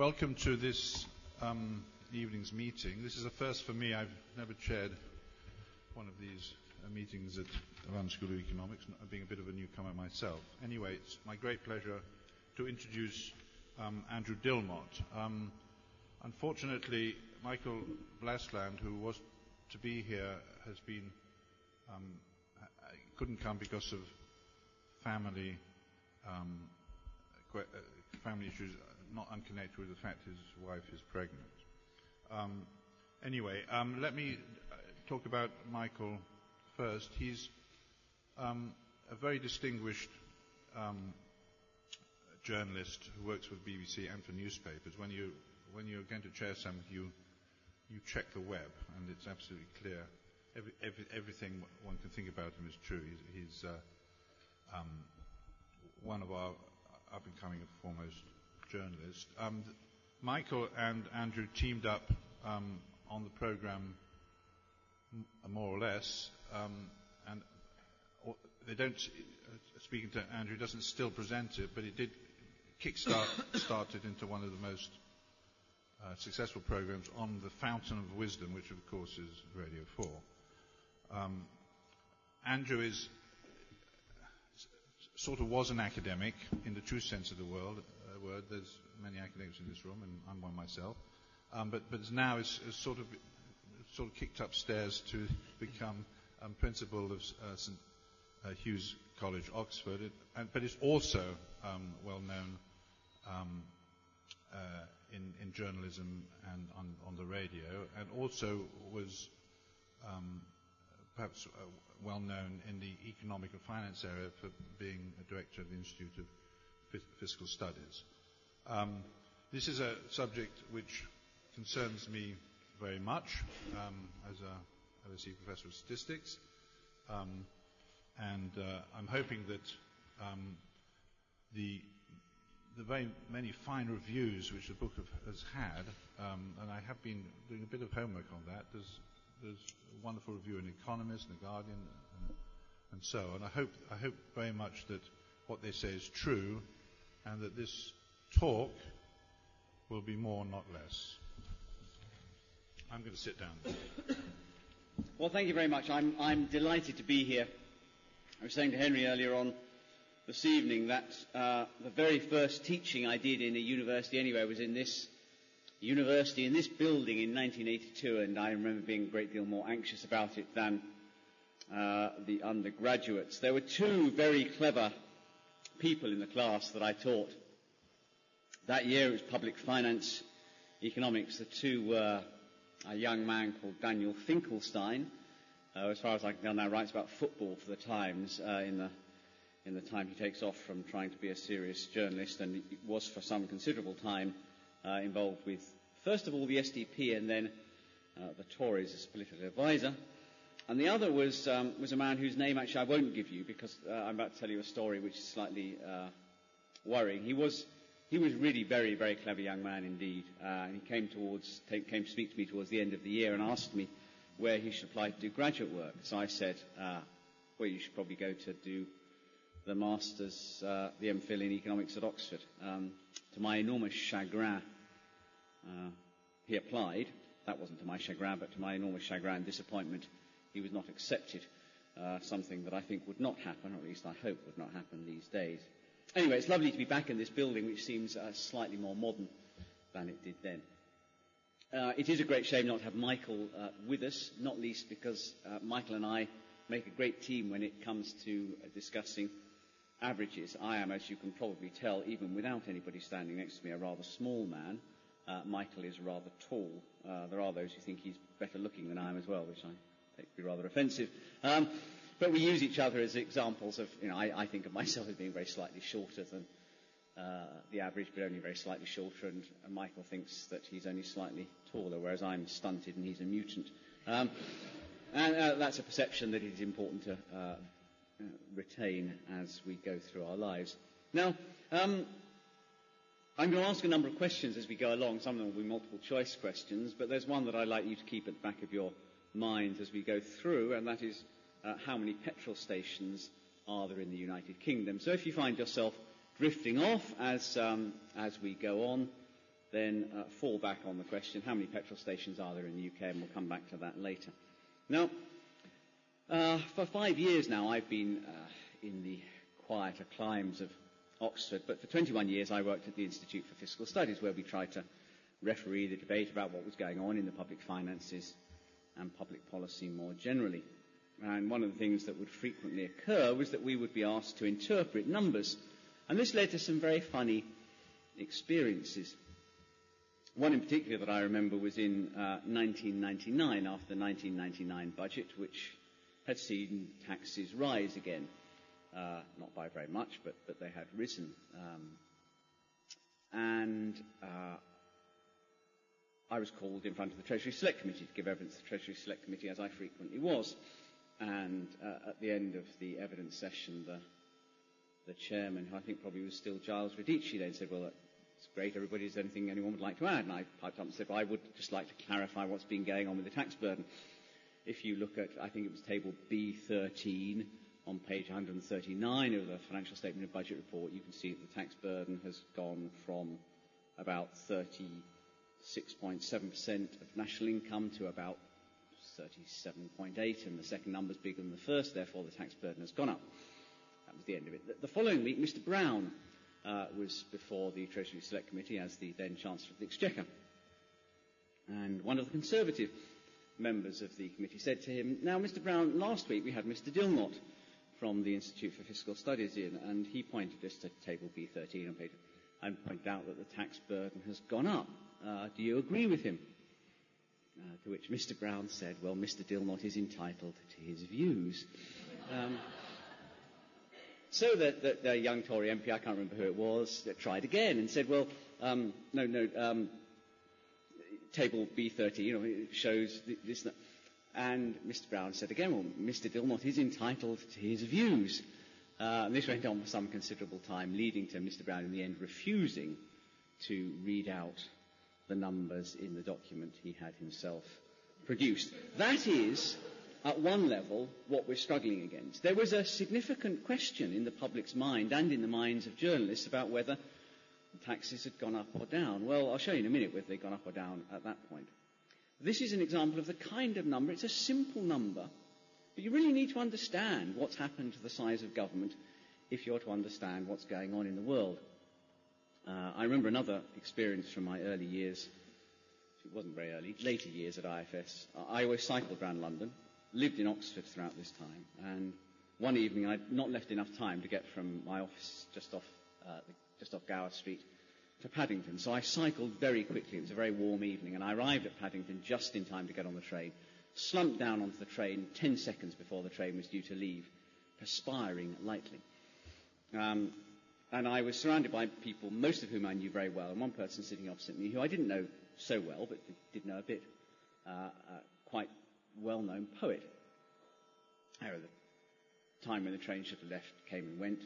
welcome to this um, evening's meeting. This is a first for me. I've never chaired one of these uh, meetings at London School of Economics, being a bit of a newcomer myself. Anyway, it's my great pleasure to introduce um, Andrew Dilnot. Um, unfortunately, Michael Blastland, who was to be here, has been um, couldn't come because of family um, uh, family issues, not unconnected with the fact his wife is pregnant. Um, anyway, um, let me uh, talk about Michael first. He's um, a very distinguished um, journalist who works the BBC and for newspapers. When you when you're going to chair something, you you check the web, and it's absolutely clear. Every, every, everything one can think about him is true. He's, he's uh, um, one of our up and coming and foremost journalists. Um, Michael and Andrew teamed up um, on the program more or less, um, and they don't. Uh, speaking to Andrew, doesn't still present it, but it did kickstart started into one of the most uh, successful programs on the Fountain of Wisdom, which of course is Radio 4. Um, Andrew is sort of was an academic in the true sense of the world, word. There's many academics in this room, and I'm one myself. Um, but, but now is, is, sort of sort of kicked upstairs to become um, principal of uh, St uh, Hugh's College, Oxford. It, and, but it's also um, well known um, uh, in, in, journalism and on, on, the radio, and also was um, perhaps uh, well known in the economic and finance area for being a director of the Institute of Fiscal Studies. Um, this is a subject which concerns me very much um, as a LSE professor of statistics, um, and uh, I'm hoping that um, the the very many fine reviews which the book have, has had, um, and I have been doing a bit of homework on that. There's there's a wonderful review in Economist and The Guardian and, and so on. I hope, I hope very much that what they say is true and that this talk will be more, not less. I'm going to sit down. Well, thank you very much. I'm, I'm delighted to be here. I was saying to Henry earlier on this evening that uh, the very first teaching I did in a university anywhere was in this university in this building in 1982, and I remember being a great deal more anxious about it than uh, the undergraduates. There were two very clever people in the class that I taught. That year it was public finance, economics. The two were a young man called Daniel Finkelstein, uh, as far as I can tell now, writes about football for the Times uh, in the in the time he takes off from trying to be a serious journalist, and was for some considerable time uh, involved with, first of all, the SDP and then uh, the Tories as political advisor. And the other was, um, was a man whose name actually I won't give you because uh, I'm about to tell you a story which is slightly uh, worrying. He was, he was really very, very clever young man indeed. Uh, and he came, towards, came to speak to me towards the end of the year and asked me where he should apply to do graduate work. So I said, uh, well, you should probably go to do the master's, uh, the MPhil in economics at Oxford. Um, to my enormous chagrin, uh, he applied. That wasn't to my chagrin, but to my enormous chagrin and disappointment, he was not accepted. Uh, something that I think would not happen, or at least I hope would not happen these days. Anyway, it's lovely to be back in this building, which seems uh, slightly more modern than it did then. Uh, it is a great shame not to have Michael uh, with us, not least because uh, Michael and I make a great team when it comes to uh, discussing averages. I am, as you can probably tell, even without anybody standing next to me, a rather small man. Uh, Michael is rather tall. Uh, there are those who think he's better looking than I am as well, which I take to be rather offensive. Um, but we use each other as examples of, you know, I, I think of myself as being very slightly shorter than uh, the average, but only very slightly shorter, and, and, Michael thinks that he's only slightly taller, whereas I'm stunted and he's a mutant. Um, and uh, that's a perception that is important to uh, retain as we go through our lives. Now, um, I'm going to ask a number of questions as we go along. Some of them will be multiple choice questions, but there's one that I'd like you to keep at the back of your mind as we go through, and that is uh, how many petrol stations are there in the United Kingdom? So if you find yourself drifting off as, um, as we go on, then uh, fall back on the question how many petrol stations are there in the UK, and we'll come back to that later. Now, uh, for five years now, I've been uh, in the quieter climes of Oxford, but for 21 years I worked at the Institute for Fiscal Studies, where we tried to referee the debate about what was going on in the public finances and public policy more generally. And one of the things that would frequently occur was that we would be asked to interpret numbers. And this led to some very funny experiences. One in particular that I remember was in uh, 1999, after the 1999 budget, which had seen taxes rise again. Uh, not by very much, but, but they had risen. Um, and uh, I was called in front of the Treasury Select Committee to give evidence to the Treasury Select Committee, as I frequently was. And uh, at the end of the evidence session, the, the chairman, who I think probably was still Giles Radice, then said, Well, it's great, everybody, is there anything anyone would like to add? And I piped up and said, Well, I would just like to clarify what's been going on with the tax burden. If you look at, I think it was table B13 on page 139 of the financial statement and budget report, you can see that the tax burden has gone from about 36.7% of national income to about 37.8, and the second number is bigger than the first, therefore the tax burden has gone up. That was the end of it. The, the following week, Mr. Brown uh, was before the Treasury Select Committee as the then Chancellor of the Exchequer. And one of the Conservative members of the committee said to him, Now, Mr. Brown, last week we had Mr. Dilnot from the Institute for Fiscal Studies in, and he pointed us to table B13 and pointed out that the tax burden has gone up. Uh, do you agree with him? Uh, to which Mr. Brown said, Well, Mr. Dilnot is entitled to his views. Um, so that, that the young Tory MP, I can't remember who it was, tried again and said, Well, um, no, no, um, table B30, you know, it shows this. And Mr. Brown said again, well, Mr. Dilnot is entitled to his views. Uh, and this went on for some considerable time, leading to Mr. Brown in the end refusing to read out the numbers in the document he had himself produced. That is, at one level, what we're struggling against. There was a significant question in the public's mind and in the minds of journalists about whether taxes had gone up or down. Well, I'll show you in a minute whether they've gone up or down at that point. This is an example of the kind of number. It's a simple number, but you really need to understand what's happened to the size of government if you're to understand what's going on in the world. Uh, I remember another experience from my early years. It wasn't very early, later years at IFS. I always cycled around London, lived in Oxford throughout this time, and one evening I'd not left enough time to get from my office just off, uh, just off Gower Street to Paddington. So I cycled very quickly. It was a very warm evening, and I arrived at Paddington just in time to get on the train. Slumped down onto the train 10 seconds before the train was due to leave, perspiring lightly. Um, and I was surrounded by people, most of whom I knew very well, and one person sitting opposite me who I didn't know so well, but did know a bit, uh, uh, quite well-known poet. The time when the train should have left came and went.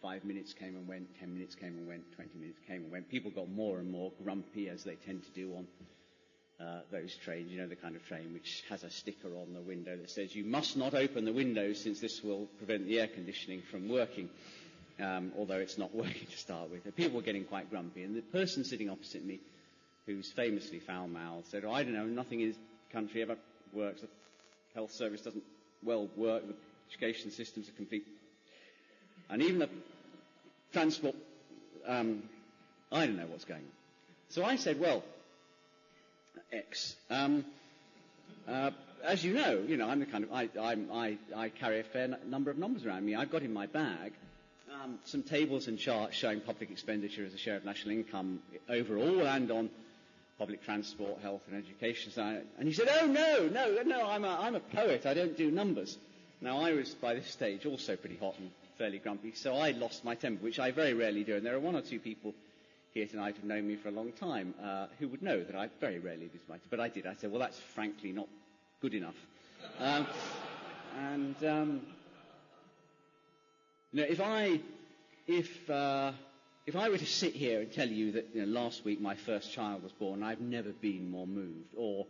Five minutes came and went, ten minutes came and went, twenty minutes came and went. People got more and more grumpy as they tend to do on uh, those trains, you know, the kind of train which has a sticker on the window that says, you must not open the windows since this will prevent the air conditioning from working, um, although it's not working to start with. And people were getting quite grumpy, and the person sitting opposite me, who's famously foul-mouthed, said, oh, I don't know, nothing in this country ever works. The health service doesn't well work. The education system's a complete... And even the transport, um, I don't know what's going on. So I said, well, X. Um, uh, as you know, you know, I'm the kind of, I, I, I carry a fair number of numbers around me. I've got in my bag some tables and charts showing public expenditure as a share of national income overall and on public transport, health and education. And he said, oh no, no, no, I'm a, I'm a poet. I don't do numbers. Now I was by this stage also pretty hot and fairly grumpy, so I lost my temper, which I very rarely do. And there are one or two people here tonight who've known me for a long time uh, who would know that I very rarely lose my temper. But I did. I said, well, that's frankly not good enough. Um, and um, you know, if I, if uh, if I were to sit here and tell you that you know, last week my first child was born, I've never been more moved, or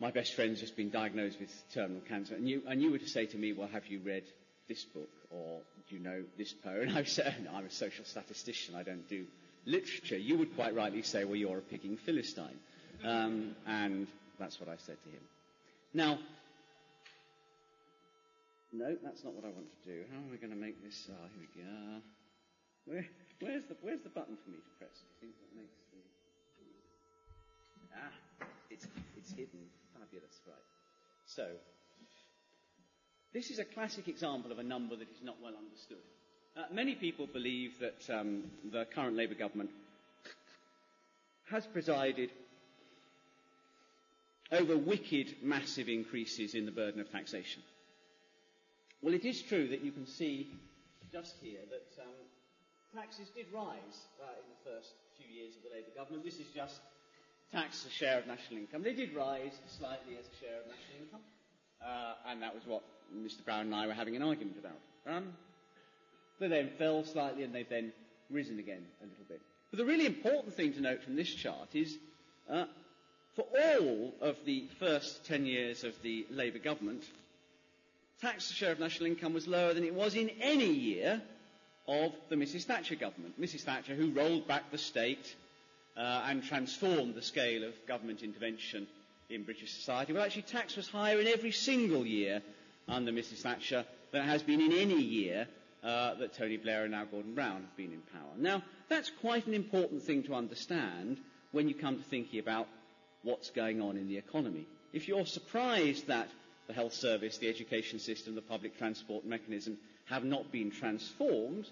my best friend's just been diagnosed with terminal cancer, and you, and you were to say to me, well, have you read this book, or do you know this poem? And I would say, no, I'm a social statistician, I don't do literature, you would quite rightly say, well, you're a picking Philistine. Um, and that's what I said to him. Now, no, that's not what I want to do. How am I going to make this? Ah, oh, here we go. Where, where's, the, where's the button for me to press? Do you think that makes the... Ah, it's, it's hidden. Fabulous, right. So, this is a classic example of a number that is not well understood. Uh, many people believe that um, the current Labour government has presided over wicked, massive increases in the burden of taxation. Well, it is true that you can see just here that um, taxes did rise uh, in the first few years of the Labour government. This is just tax as a share of national income. They did rise slightly as a share of national income, uh, and that was what Mr. Brown and I were having an argument about. Um, they then fell slightly and they've then risen again a little bit. But the really important thing to note from this chart is uh, for all of the first 10 years of the Labour government, tax share of national income was lower than it was in any year of the Mrs. Thatcher government. Mrs. Thatcher, who rolled back the state uh, and transformed the scale of government intervention in British society. Well, actually, tax was higher in every single year under Mrs. Thatcher than it has been in any year uh, that Tony Blair and now Gordon Brown have been in power. Now, that's quite an important thing to understand when you come to thinking about what's going on in the economy. If you're surprised that the health service, the education system, the public transport mechanism have not been transformed,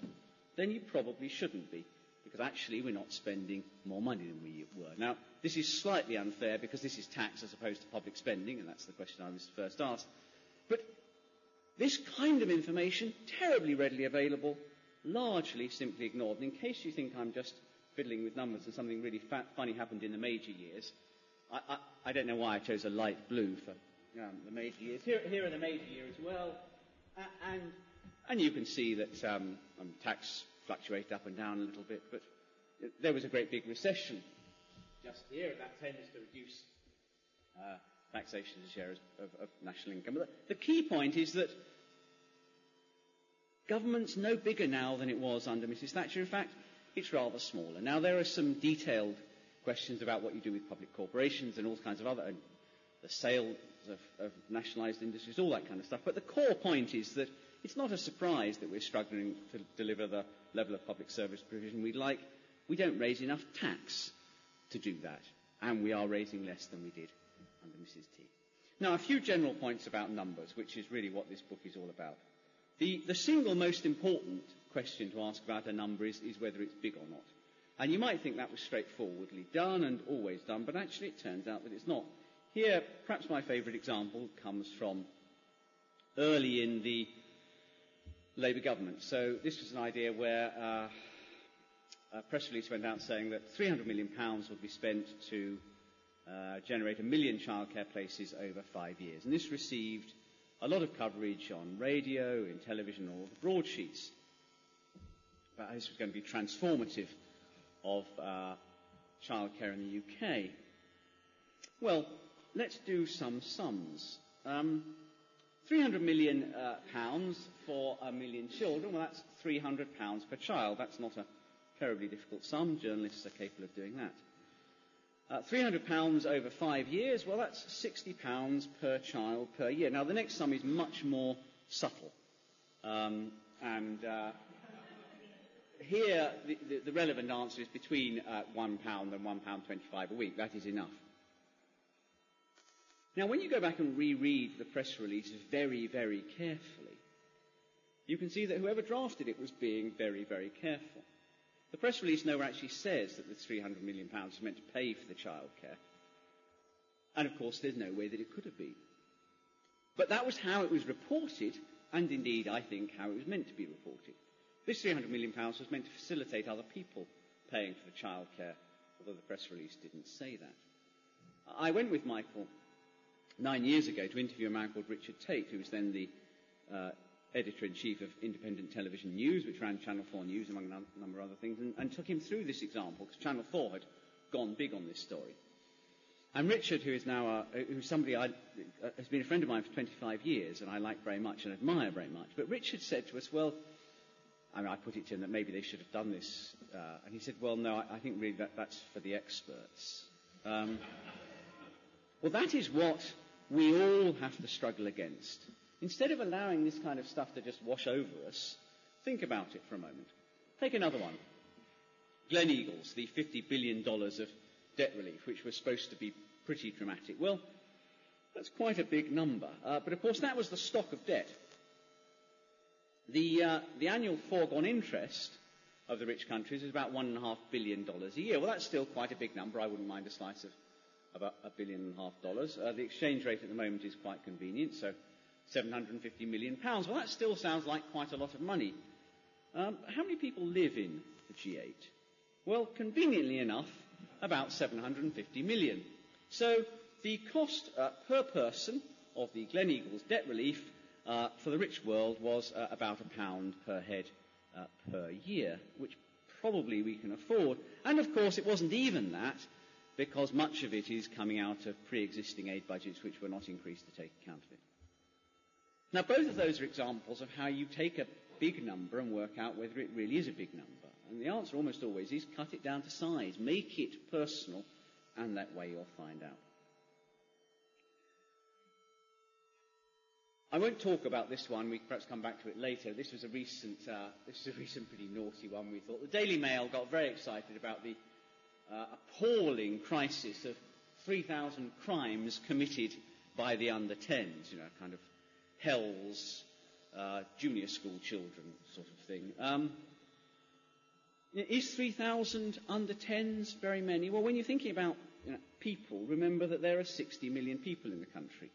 then you probably shouldn't be, because actually we're not spending more money than we were. Now, this is slightly unfair because this is tax as opposed to public spending, and that's the question I was first asked. But this kind of information, terribly readily available, largely simply ignored. And in case you think I'm just fiddling with numbers and something really funny happened in the major years, I, I, I, don't know why I chose a light blue for um, the major years. Here, here, are the major years as well. Uh, and, and you can see that um, um, tax fluctuated up and down a little bit, but there was a great big recession just here, and that tends to reduce uh, taxation as a share of, of, national income. But the, the key point is that government's no bigger now than it was under Mrs. Thatcher. In fact, it's rather smaller. Now, there are some detailed questions about what you do with public corporations and all kinds of other, and the sale of, of nationalised industries, all that kind of stuff. But the core point is that it's not a surprise that we're struggling to deliver the level of public service provision we'd like. We don't raise enough tax to do that, and we are raising less than we did under Mrs. T. Now, a few general points about numbers, which is really what this book is all about. The, the single most important question to ask about a number is, is whether it's big or not. And you might think that was straightforwardly done and always done, but actually it turns out that it's not. Here, perhaps my favourite example comes from early in the Labour government. So this was an idea where uh, a press release went out saying that £300 million would be spent to uh, generate a million childcare places over five years. And this received a lot of coverage on radio, in television, all the broadsheets. But this was going to be transformative of uh, childcare in the UK. Well, let's do some sums. Um, 300 million uh, pounds for a million children, well, that's 300 pounds per child. That's not a terribly difficult sum. Journalists are capable of doing that. Uh, £300 over five years, well, that's £60 per child per year. Now, the next sum is much more subtle. Um, and uh, here, the, the, the, relevant answer is between uh, £1 and £1.25 a week. That is enough. Now, when you go back and reread the press release very, very carefully, you can see that whoever drafted it was being very, very careful. The press release nowhere actually says that the £300 million is meant to pay for the childcare. And of course, there's no way that it could have been. But that was how it was reported, and indeed, I think, how it was meant to be reported. This £300 million was meant to facilitate other people paying for the childcare, although the press release didn't say that. I went with Michael nine years ago to interview a man called Richard Tait, who was then the uh, editor-in-chief of Independent Television News, which ran Channel 4 News, among a number of other things, and, and took him through this example, because Channel 4 had gone big on this story. And Richard, who is now a, who's somebody I, uh, has been a friend of mine for 25 years, and I like very much and admire very much, but Richard said to us, well, I mean, I put it to him that maybe they should have done this. Uh, and he said, well, no, I, I think really that, that's for the experts. Um, well, that is what we all have to struggle against. Instead of allowing this kind of stuff to just wash over us, think about it for a moment. Take another one. Gleneagles, the $50 billion of debt relief, which was supposed to be pretty dramatic. Well, that's quite a big number. Uh, but of course, that was the stock of debt. The, uh, the annual foregone interest of the rich countries is about $1.5 billion a year. Well, that's still quite a big number. I wouldn't mind a slice of about a billion and a half dollars. Uh, the exchange rate at the moment is quite convenient, so 750 million pounds. Well, that still sounds like quite a lot of money. Um, how many people live in the G8? Well, conveniently enough, about 750 million. So the cost uh, per person of the Gleneagles debt relief uh, for the rich world was uh, about a pound per head uh, per year, which probably we can afford. And of course, it wasn't even that because much of it is coming out of pre-existing aid budgets which were not increased to take account of it. Now, both of those are examples of how you take a big number and work out whether it really is a big number. And the answer almost always is cut it down to size, make it personal, and that way you'll find out. I won't talk about this one. We perhaps come back to it later. This was a recent, uh, this was a recent pretty naughty one. We thought the Daily Mail got very excited about the uh, appalling crisis of 3,000 crimes committed by the under 10s. You know, kind of hell's uh, junior school children sort of thing. Um, is 3,000 under 10s very many? Well, when you're thinking about you know, people, remember that there are 60 million people in the country.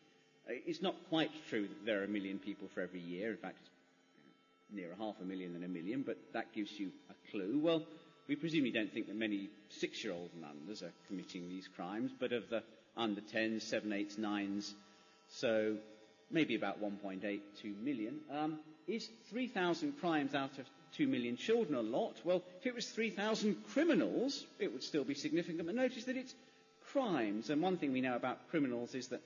Uh, it's not quite true that there are a million people for every year. In fact, it's nearer half a million than a million, but that gives you a clue. Well, we presumably don't think that many six-year-olds and unders are committing these crimes, but of the under 10s, 7, 8s, 9s, so maybe about 1.82 million. Um, is 3,000 crimes out of 2 million children a lot? Well, if it was 3,000 criminals, it would still be significant, but notice that it's crimes. And one thing we know about criminals is that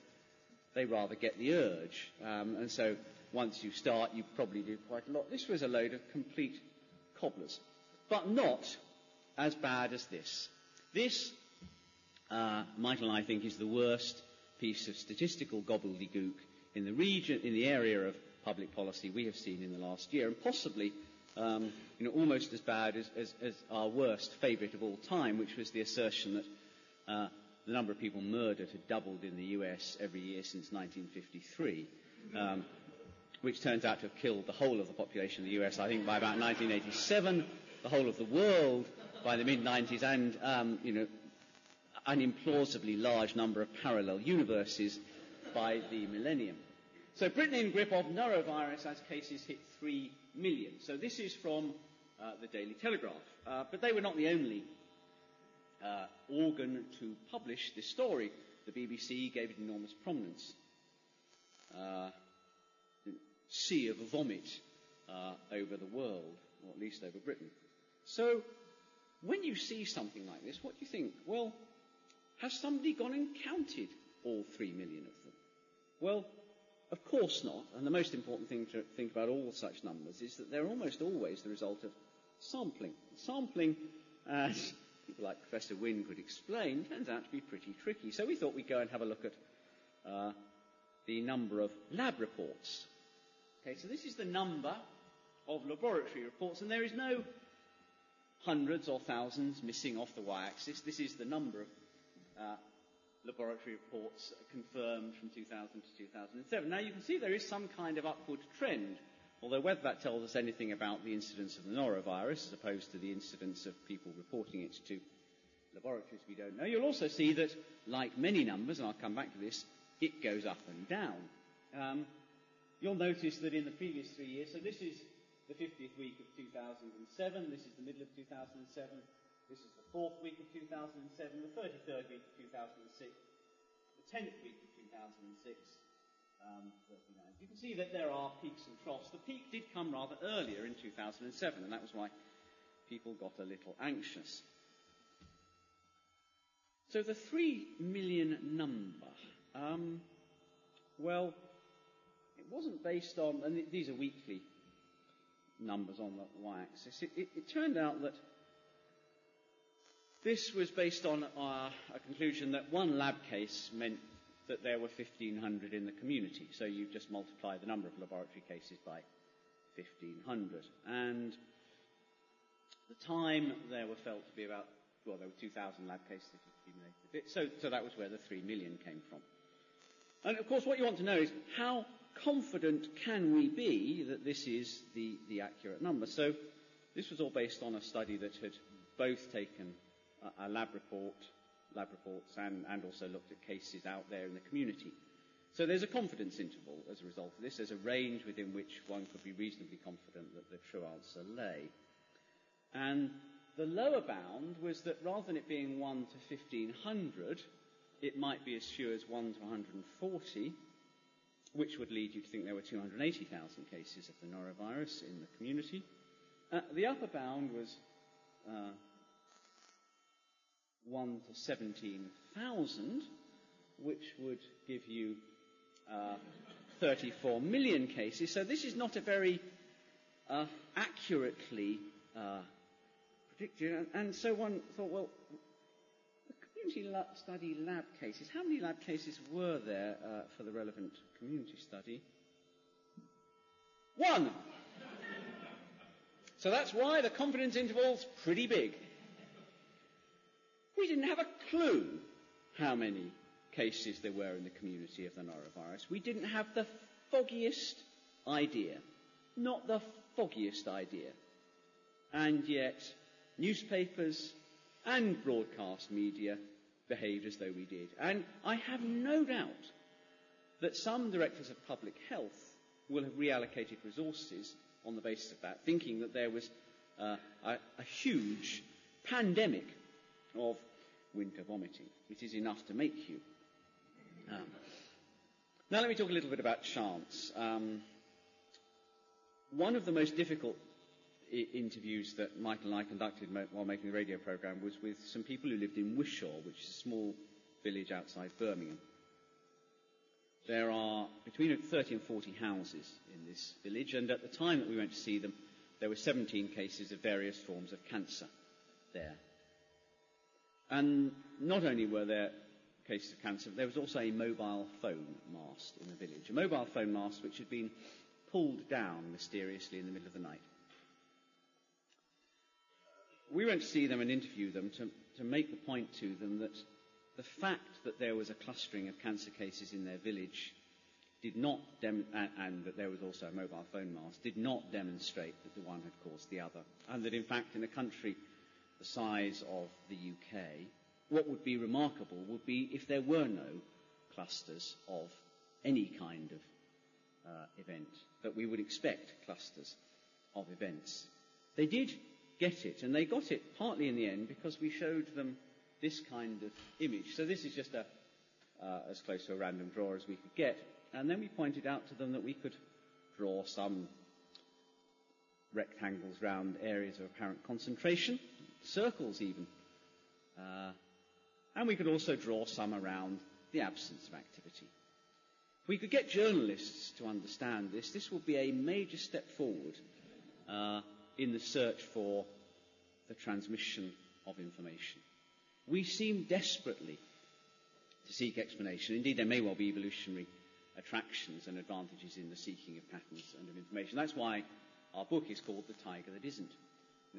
they rather get the urge. Um, and so once you start, you probably do quite a lot. This was a load of complete cobblers. But not as bad as this. This, uh, Michael I think, is the worst piece of statistical gobbledygook in the region, in the area of public policy we have seen in the last year, and possibly um, you know, almost as bad as, as, as our worst favourite of all time, which was the assertion that uh, the number of people murdered had doubled in the US every year since 1953, um, which turns out to have killed the whole of the population of the US, I think, by about 1987, the whole of the world by the mid-90s, and, um, you know, an implausibly large number of parallel universes by the millennium. So Britain in grip of norovirus as cases hit 3 million. So this is from uh, the Daily Telegraph. Uh, but they were not the only uh, organ to publish this story. The BBC gave it enormous prominence. Uh, sea of vomit uh, over the world, or at least over Britain. So when you see something like this, what do you think? Well, has somebody gone and counted all three million of them? Well, of course not. And the most important thing to think about all such numbers is that they're almost always the result of sampling. Sampling, as people like Professor Wynn could explain, turns out to be pretty tricky. So we thought we'd go and have a look at uh, the number of lab reports. Okay, so this is the number of laboratory reports, and there is no hundreds or thousands missing off the y-axis. This is the number of uh, laboratory reports confirmed from 2000 to 2007. Now you can see there is some kind of upward trend, although whether that tells us anything about the incidence of the norovirus as opposed to the incidence of people reporting it to laboratories, we don't know. You'll also see that, like many numbers, and I'll come back to this, it goes up and down. Um, you'll notice that in the previous three years, so this is the 50th week of 2007, this is the middle of 2007, this is the fourth week of 2007, the 33rd week of 2006, the 10th week of 2006, um, You can see that there are peaks and troughs. The peak did come rather earlier in 2007, and that was why people got a little anxious. So the three million number, um, well, it wasn't based on, and these are weekly numbers on the y-axis, it, it, it turned out that this was based on uh, a conclusion that one lab case meant that there were 1,500 in the community. So you just multiply the number of laboratory cases by 1,500. And the time there were felt to be about, well, there were 2,000 lab cases accumulated. So, so that was where the 3 million came from. And of course, what you want to know is how confident can we be that this is the, the accurate number? So this was all based on a study that had both taken a, a lab report, lab reports, and, and also looked at cases out there in the community. So there's a confidence interval as a result of this. There's a range within which one could be reasonably confident that the true answer lay. And the lower bound was that rather than it being 1 to 1500, it might be as few as 1 to 140, which would lead you to think there were 280,000 cases of the norovirus in the community. Uh, the upper bound was uh, 1 to 17,000, which would give you uh, 34 million cases. So this is not a very uh, accurately uh, predicted. And so one thought, well, community study lab cases, how many lab cases were there uh, for the relevant community study? One. so that's why the confidence interval's pretty big. We didn't have a clue how many cases there were in the community of the norovirus. We didn't have the foggiest idea. Not the foggiest idea. And yet, newspapers and broadcast media behaved as though we did. And I have no doubt that some directors of public health will have reallocated resources on the basis of that, thinking that there was uh, a, a huge pandemic of winter vomiting. It is enough to make you. Um, now let me talk a little bit about chance. Um, one of the most difficult interviews that Michael and I conducted while making the radio program was with some people who lived in Wishaw, which is a small village outside Birmingham. There are between 30 and 40 houses in this village, and at the time that we went to see them, there were 17 cases of various forms of cancer there. And not only were there cases of cancer, there was also a mobile phone mast in the village. A mobile phone mast which had been pulled down mysteriously in the middle of the night. We went to see them and interview them to, to make the point to them that the fact that there was a clustering of cancer cases in their village did not, and, and, that there was also a mobile phone mast, did not demonstrate that the one had caused the other. And that in fact in a country the size of the UK, what would be remarkable would be if there were no clusters of any kind of uh, event, that we would expect clusters of events. They did get it, and they got it partly in the end because we showed them this kind of image. So this is just a, uh, as close to a random draw as we could get. And then we pointed out to them that we could draw some rectangles round areas of apparent concentration, circles even. Uh, and we could also draw some around the absence of activity. If we could get journalists to understand this, this would be a major step forward uh, in the search for the transmission of information. We seem desperately to seek explanation. Indeed, there may well be evolutionary attractions and advantages in the seeking of patterns and of information. That's why our book is called The Tiger That Isn't.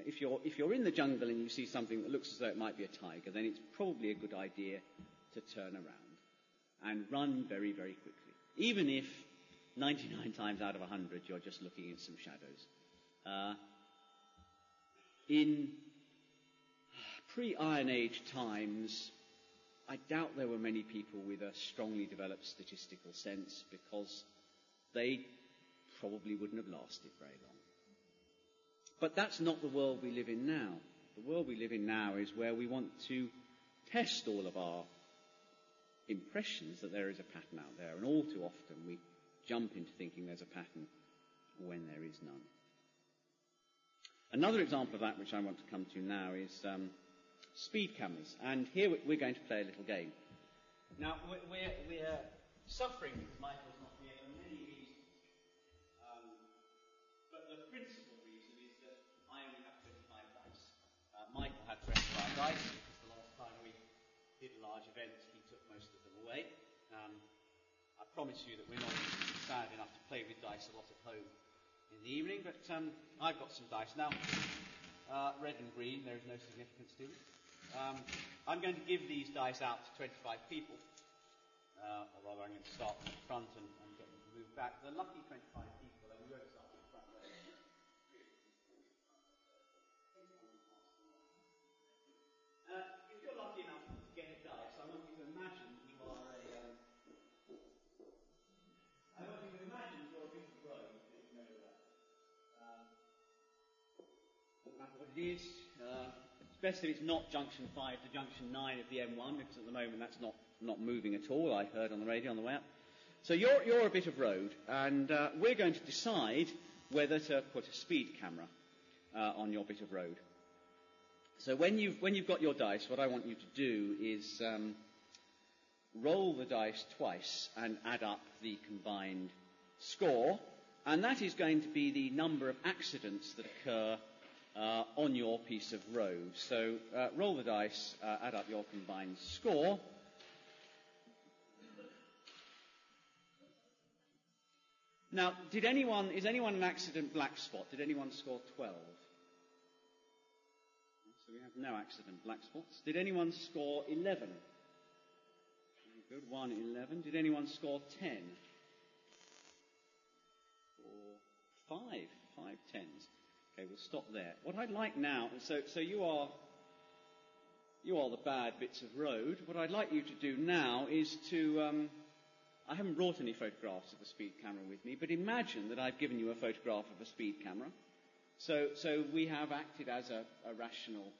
If you're, if you're in the jungle and you see something that looks as though it might be a tiger, then it's probably a good idea to turn around and run very, very quickly. Even if 99 times out of 100 you're just looking at some shadows. Uh, in ah, pre-Iron Age times, I doubt there were many people with a strongly developed statistical sense because they probably wouldn't have lasted very long. But that's not the world we live in now. The world we live in now is where we want to test all of our impressions that there is a pattern out there, and all too often we jump into thinking there's a pattern when there is none. Another example of that, which I want to come to now, is um, speed cameras. And here we're going to play a little game. Now, we're, we're suffering because Michael's not here for many reasons. Um, but the principal reason is that I only have 25 dice. Uh, Michael had 25 dice because the last time we did a large event, he took most of them away. Um, I promise you that we're not sad enough to play with dice a lot at home in the evening, but um, I've got some dice. Now, uh, red and green, there is no significance to them. Um, I'm going to give these dice out to 25 people, uh, or rather, I'm going to start from the front and, and get them to move back. The lucky 25 people, it is. Uh, best if it's not junction 5 to junction 9 of the M1, because at the moment that's not, not moving at all, I heard on the radio on the way up. So you're, you're a bit of road, and uh, we're going to decide whether to put a speed camera uh, on your bit of road. So when you've, when you've got your dice, what I want you to do is um, roll the dice twice and add up the combined score, and that is going to be the number of accidents that occur uh, on your piece of road. So uh, roll the dice, uh, add up your combined score. Now, did anyone, is anyone an accident black spot? Did anyone score 12? So we have no accident black spots. Did anyone score 11? Good. 1, 11. Did anyone score 10? Four, 5. 5 tens. Okay, we'll stop there. What I'd like now, so, so you are, you are the bad bits of road. What I'd like you to do now is to, um, I haven't brought any photographs of a speed camera with me, but imagine that I've given you a photograph of a speed camera. So, so we have acted as a, a rational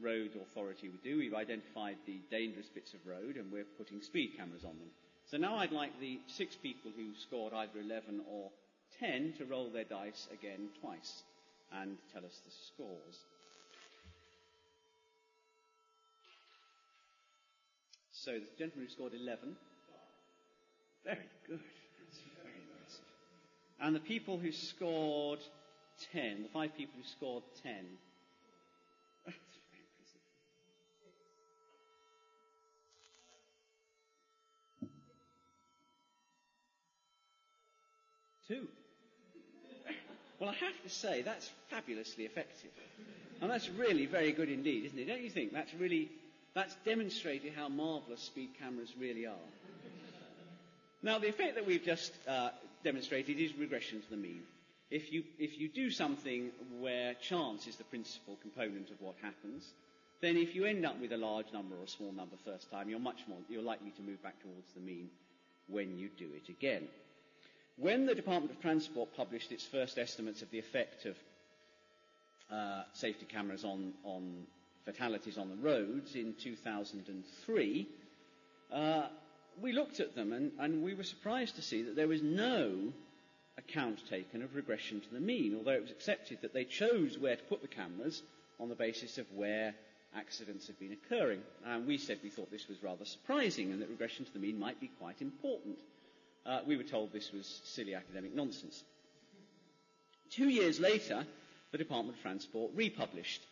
road authority would do. We've identified the dangerous bits of road and we're putting speed cameras on them. So now I'd like the six people who scored either 11 or 10 to roll their dice again twice and tell us the scores. So the gentleman who scored 11. Very good. That's very impressive. And the people who scored 10, the five people who scored 10. That's very impressive. Two. Well, I have to say, that's fabulously effective. And that's really very good indeed, isn't it? Don't you think? That's really, that's demonstrated how marvellous speed cameras really are. Now, the effect that we've just uh, demonstrated is regression to the mean. If you, if you do something where chance is the principal component of what happens, then if you end up with a large number or a small number first time, you're much more, you're likely to move back towards the mean when you do it again. When the Department of Transport published its first estimates of the effect of uh, safety cameras on, on, fatalities on the roads in 2003, uh, we looked at them and, and, we were surprised to see that there was no account taken of regression to the mean, although it was accepted that they chose where to put the cameras on the basis of where accidents had been occurring. And we said we thought this was rather surprising and that regression to the mean might be quite important. Uh, we were told this was silly academic nonsense. Two years later, the Department of Transport republished,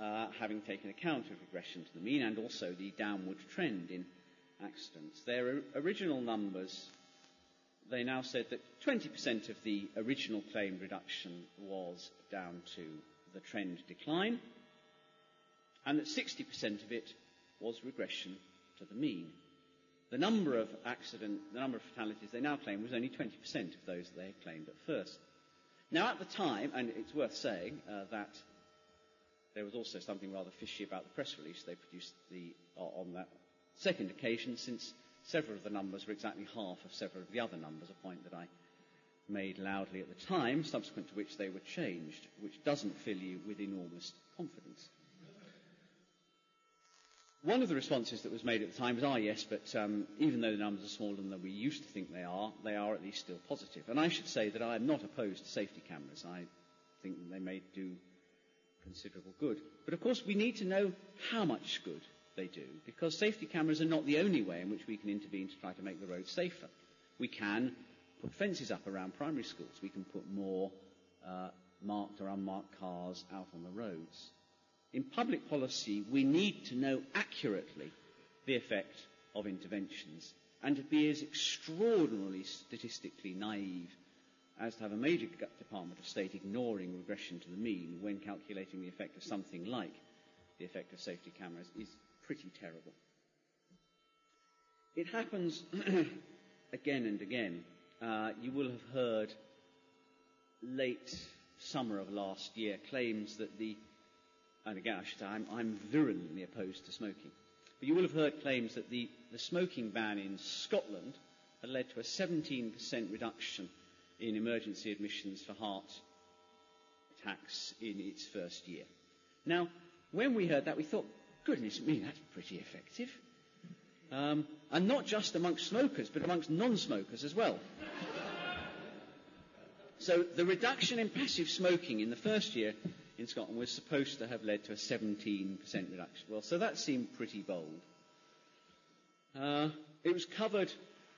uh, having taken account of regression to the mean and also the downward trend in accidents. Their original numbers, they now said that 20% of the original claim reduction was down to the trend decline, and that 60% of it was regression to the mean. The number of the number of fatalities they now claim was only 20% of those they had claimed at first. Now, at the time, and it's worth saying uh, that there was also something rather fishy about the press release they produced the, uh, on that second occasion, since several of the numbers were exactly half of several of the other numbers, a point that I made loudly at the time, subsequent to which they were changed, which doesn't fill you with enormous confidence. One of the responses that was made at the time was, ah, yes, but um, even though the numbers are smaller than we used to think they are, they are at least still positive. And I should say that I am not opposed to safety cameras. I think they may do considerable good. But of course, we need to know how much good they do, because safety cameras are not the only way in which we can intervene to try to make the roads safer. We can put fences up around primary schools. We can put more uh, marked or unmarked cars out on the roads. In public policy, we need to know accurately the effect of interventions and to be as extraordinarily statistically naive as to have a major Department of State ignoring regression to the mean when calculating the effect of something like the effect of safety cameras is pretty terrible. It happens again and again. Uh, you will have heard late summer of last year claims that the, and again, I should say, I'm, I'm virulently opposed to smoking. But you will have heard claims that the, the smoking ban in Scotland had led to a 17% reduction in emergency admissions for heart attacks in its first year. Now, when we heard that, we thought, goodness me, that's pretty effective. Um, and not just amongst smokers, but amongst non-smokers as well. so the reduction in passive smoking in the first year in Scotland was supposed to have led to a 17% reduction. Well, so that seemed pretty bold. Uh, it was covered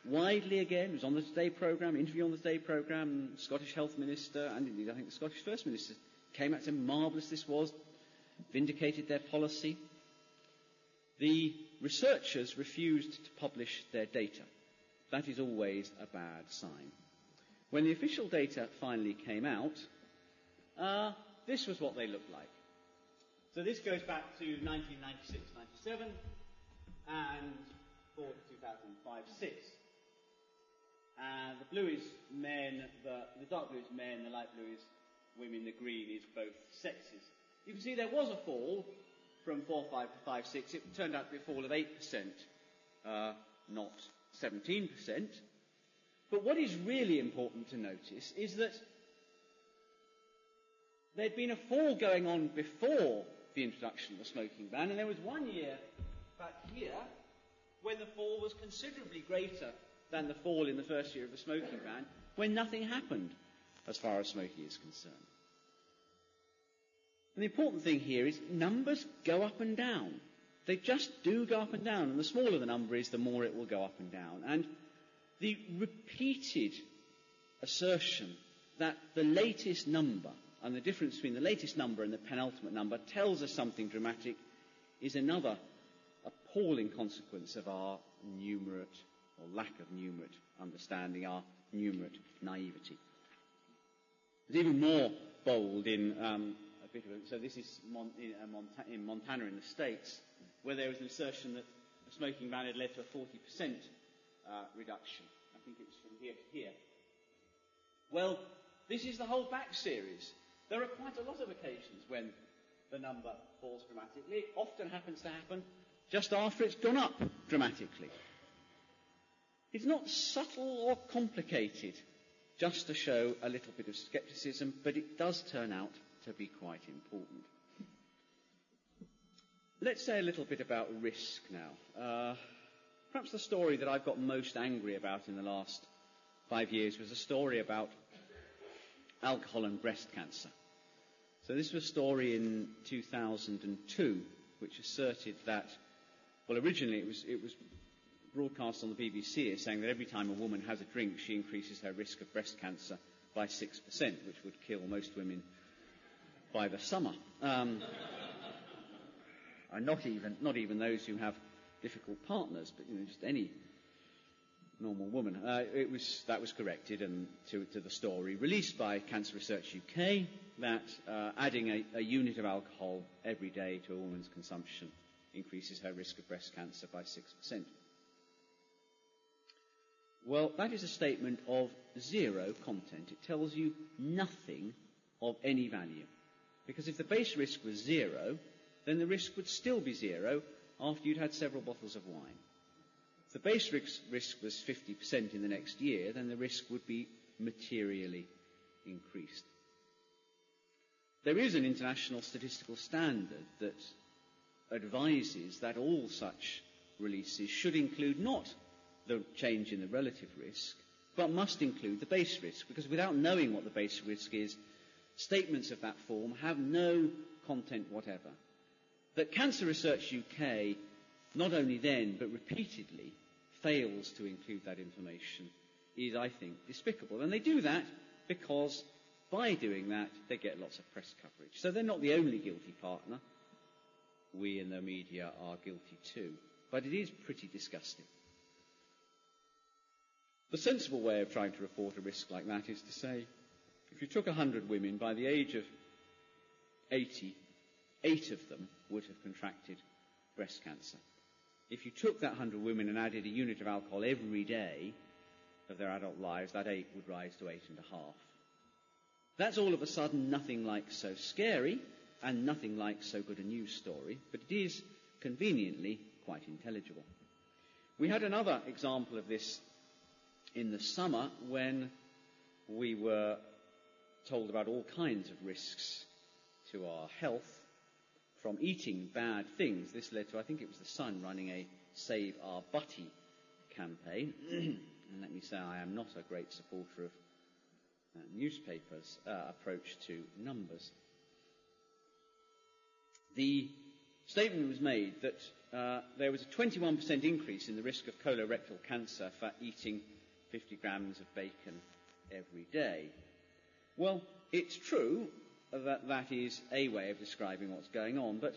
widely again. It was on the Today programme, interview on the Today programme. Scottish Health Minister, and indeed I think the Scottish First Minister, came out and said marvellous this was, vindicated their policy. The researchers refused to publish their data. That is always a bad sign. When the official data finally came out, uh, this was what they looked like. So this goes back to 1996-97 and forward to 2005-6. And the blue is men, the, the dark blue is men, the light blue is women, the green is both sexes. You can see there was a fall from 4.5 to 5.6. It turned out to be a fall of 8%, uh, not 17%. But what is really important to notice is that there'd been a fall going on before the introduction of the smoking ban, and there was one year back here when the fall was considerably greater than the fall in the first year of the smoking ban, when nothing happened as far as smoking is concerned. And the important thing here is numbers go up and down. They just do go up and down, and the smaller the number is, the more it will go up and down. And the repeated assertion that the latest number and the difference between the latest number and the penultimate number tells us something dramatic is another appalling consequence of our numerate or lack of numerate understanding, our numerate naivety. It's even more bold in um, a bit of a, so this is Mon, in, uh, Monta- in, Montana in the States, where there was an assertion that a smoking ban had led to a 40% uh, reduction. I think it was from here to here. Well, this is the whole back series. There are quite a lot of occasions when the number falls dramatically. It often happens to happen just after it's gone up dramatically. It's not subtle or complicated just to show a little bit of scepticism, but it does turn out to be quite important. Let's say a little bit about risk now. Uh, perhaps the story that I've got most angry about in the last five years was a story about alcohol and breast cancer. So this was a story in 2002 which asserted that, well, originally it was, it was broadcast on the BBC saying that every time a woman has a drink, she increases her risk of breast cancer by 6%, which would kill most women by the summer. Um, not even, not even those who have difficult partners, but you know, just any normal woman. Uh, it was, that was corrected and to, to, the story released by Cancer Research UK that uh, adding a, a, unit of alcohol every day to a woman's consumption increases her risk of breast cancer by 6%. Well, that is a statement of zero content. It tells you nothing of any value. Because if the base risk was zero, then the risk would still be zero after you'd had several bottles of wine. The base risk, risk was 50% in the next year, then the risk would be materially increased. There is an international statistical standard that advises that all such releases should include not the change in the relative risk, but must include the base risk, because without knowing what the base risk is, statements of that form have no content whatever. That Cancer Research UK, not only then, but repeatedly, fails to include that information is, I think, despicable. And they do that because by doing that, they get lots of press coverage. So they're not the only guilty partner. we in the media are guilty too. But it is pretty disgusting. The sensible way of trying to report a risk like that is to say, if you took 100 women, by the age of 80, eight of them would have contracted breast cancer. If you took that 100 women and added a unit of alcohol every day of their adult lives, that eight would rise to eight and a half. That's all of a sudden nothing like so scary and nothing like so good a news story, but it is conveniently quite intelligible. We had another example of this in the summer when we were told about all kinds of risks to our health from eating bad things. This led to, I think it was the Sun running a Save Our Butty campaign. and let me say, I am not a great supporter of uh, newspapers' uh, approach to numbers. The statement was made that uh, there was a 21% increase in the risk of colorectal cancer for eating 50 grams of bacon every day. Well, it's true that that is a way of describing what's going on, but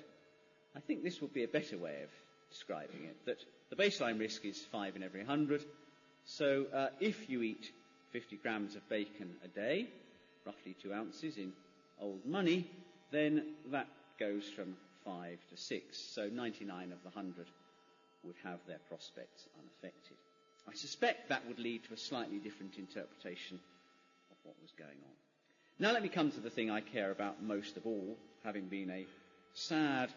I think this would be a better way of describing it. That the baseline risk is 5 in every 100. So uh, if you eat 50 grams of bacon a day, roughly 2 ounces in old money, then that goes from 5 to 6. So 99 of the 100 would have their prospects unaffected. I suspect that would lead to a slightly different interpretation of what was going on. Now let me come to the thing I care about most of all, having been a sad,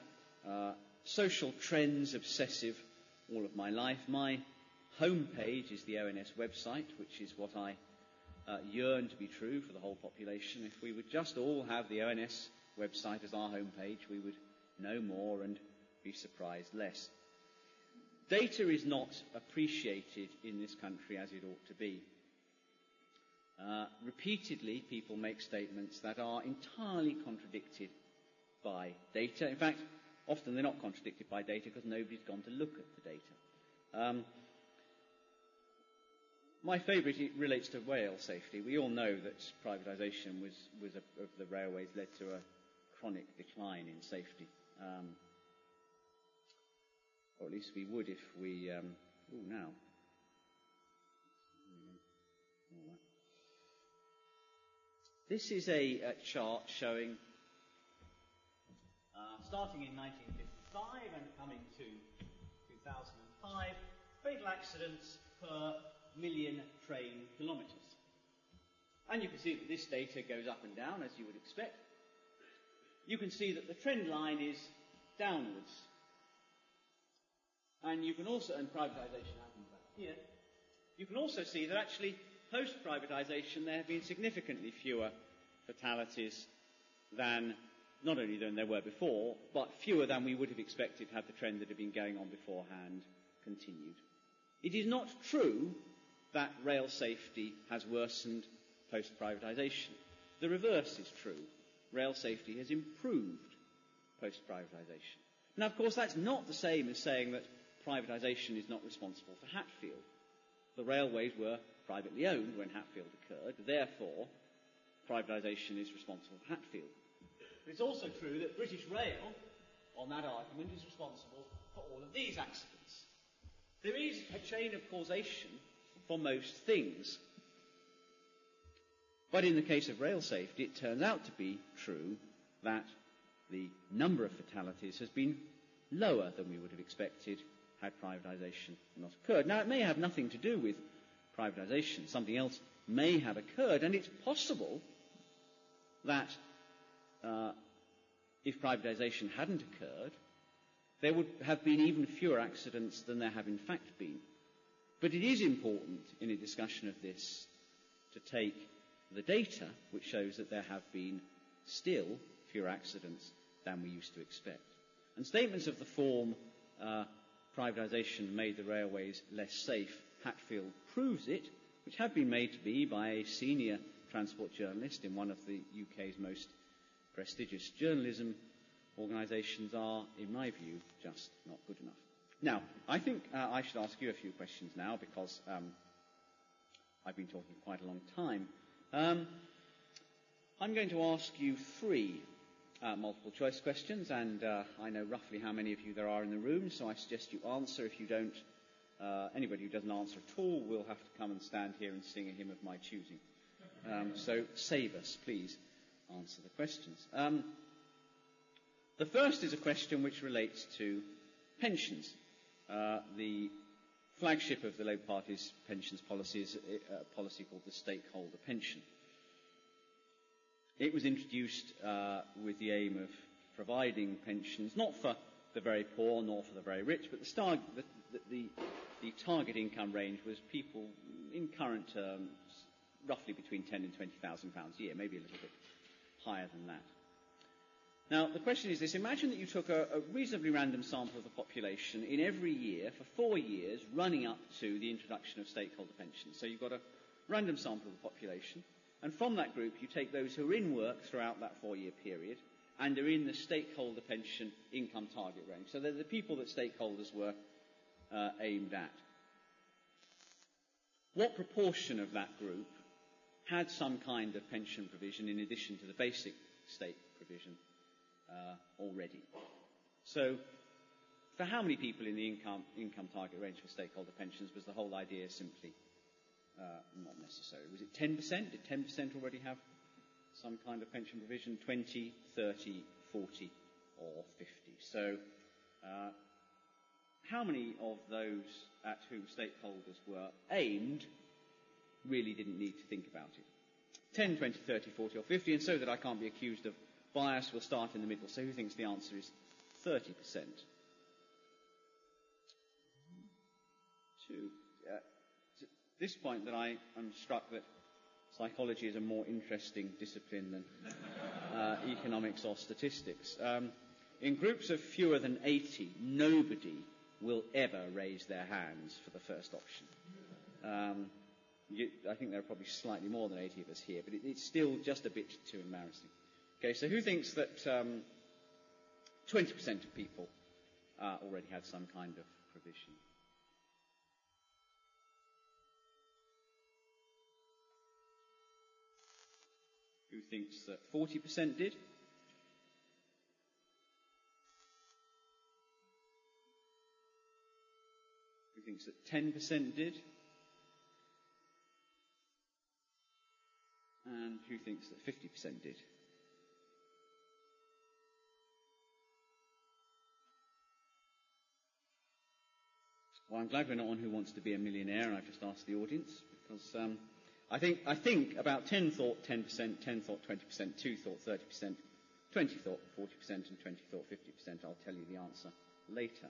uh, social trends obsessive all of my life. My homepage is the ONS website, which is what I uh, yearn to be true for the whole population. If we would just all have the ONS website as our homepage, we would know more and be surprised less. Data is not appreciated in this country as it ought to be. Uh, repeatedly, people make statements that are entirely contradicted by data. In fact, often they're not contradicted by data because nobody's gone to look at the data. Um, my favourite relates to rail safety. We all know that privatisation was, was a, of the railways led to a chronic decline in safety. Um, or at least we would if we. Um, oh, now. This is a, chart showing, uh, starting in 1955 and coming to 2005, fatal accidents per million train kilometres. And you can see that this data goes up and down, as you would expect. You can see that the trend line is downwards. And you can also, and privatisation happens back here, you can also see that actually post-privatisation, there have been significantly fewer fatalities than, not only than there were before, but fewer than we would have expected had the trend that had been going on beforehand continued. It is not true that rail safety has worsened post-privatisation. The reverse is true. Rail safety has improved post-privatisation. Now, of course, that's not the same as saying that privatisation is not responsible for Hatfield. The railways were privately owned when Hatfield occurred. Therefore, privatisation is responsible for Hatfield. But it's also true that British Rail, on that argument, is responsible for all of these accidents. There is a chain of causation for most things. But in the case of rail safety, it turns out to be true that the number of fatalities has been lower than we would have expected had privatisation not occurred. Now, it may have nothing to do with privatisation. Something else may have occurred, and it's possible that uh, if privatisation hadn't occurred, there would have been even fewer accidents than there have in fact been. But it is important in a discussion of this to take the data, which shows that there have been still fewer accidents than we used to expect. And statements of the form, uh, privatisation made the railways less safe, Hatfield proves it, which have been made to be by a senior transport journalist in one of the UK's most prestigious journalism organisations are, in my view, just not good enough. Now, I think uh, I should ask you a few questions now because um, I've been talking quite a long time. Um, I'm going to ask you three. uh, multiple choice questions, and uh, I know roughly how many of you there are in the room, so I suggest you answer. If you don't, uh, anybody who doesn't answer at all will have to come and stand here and sing a hymn of my choosing. Um, so save us, please answer the questions. Um, the first is a question which relates to pensions. Uh, the flagship of the Labour Party's pensions policy is a, policy called the stakeholder pension. It was introduced uh, with the aim of providing pensions, not for the very poor nor for the very rich, but the, star, the, the, the target income range was people in current terms roughly between 10 and 20,000 pounds a year, maybe a little bit higher than that. Now, the question is this. Imagine that you took a, a, reasonably random sample of the population in every year for four years running up to the introduction of stakeholder pensions. So you've got a random sample of the population, and from that group you take those who are in work throughout that four-year period and are in the stakeholder pension income target range. So they're the people that stakeholders were uh, aimed at. What proportion of that group had some kind of pension provision in addition to the basic state provision uh, already. So, for how many people in the income, income target range for stakeholder pensions was the whole idea simply uh, not necessary? Was it 10%? Did 10% already have some kind of pension provision? 20, 30, 40, or 50? So, uh, how many of those at whom stakeholders were aimed really didn't need to think about it? 10, 20, 30, 40, or 50, and so that I can't be accused of bias, we'll start in the middle. So who thinks the answer is 30%? To, uh, this point that I am struck that psychology is a more interesting discipline than uh, economics or statistics. Um, in groups of fewer than 80, nobody will ever raise their hands for the first option. Um, you, I think there are probably slightly more than 80 of us here, but it, it's still just a bit too embarrassing. Okay, so who thinks that um, 20% of people uh, already had some kind of provision? Who thinks that 40% did? Thinks that 10% did? And who thinks that 50% did? Well, I'm glad we're not on Who Wants to Be a Millionaire. I've just asked the audience because um, I think I think about 10 thought 10%, 10 thought 20%, 2 thought 30%, 20 thought 40%, and 20 thought 50%. I'll tell you the answer later.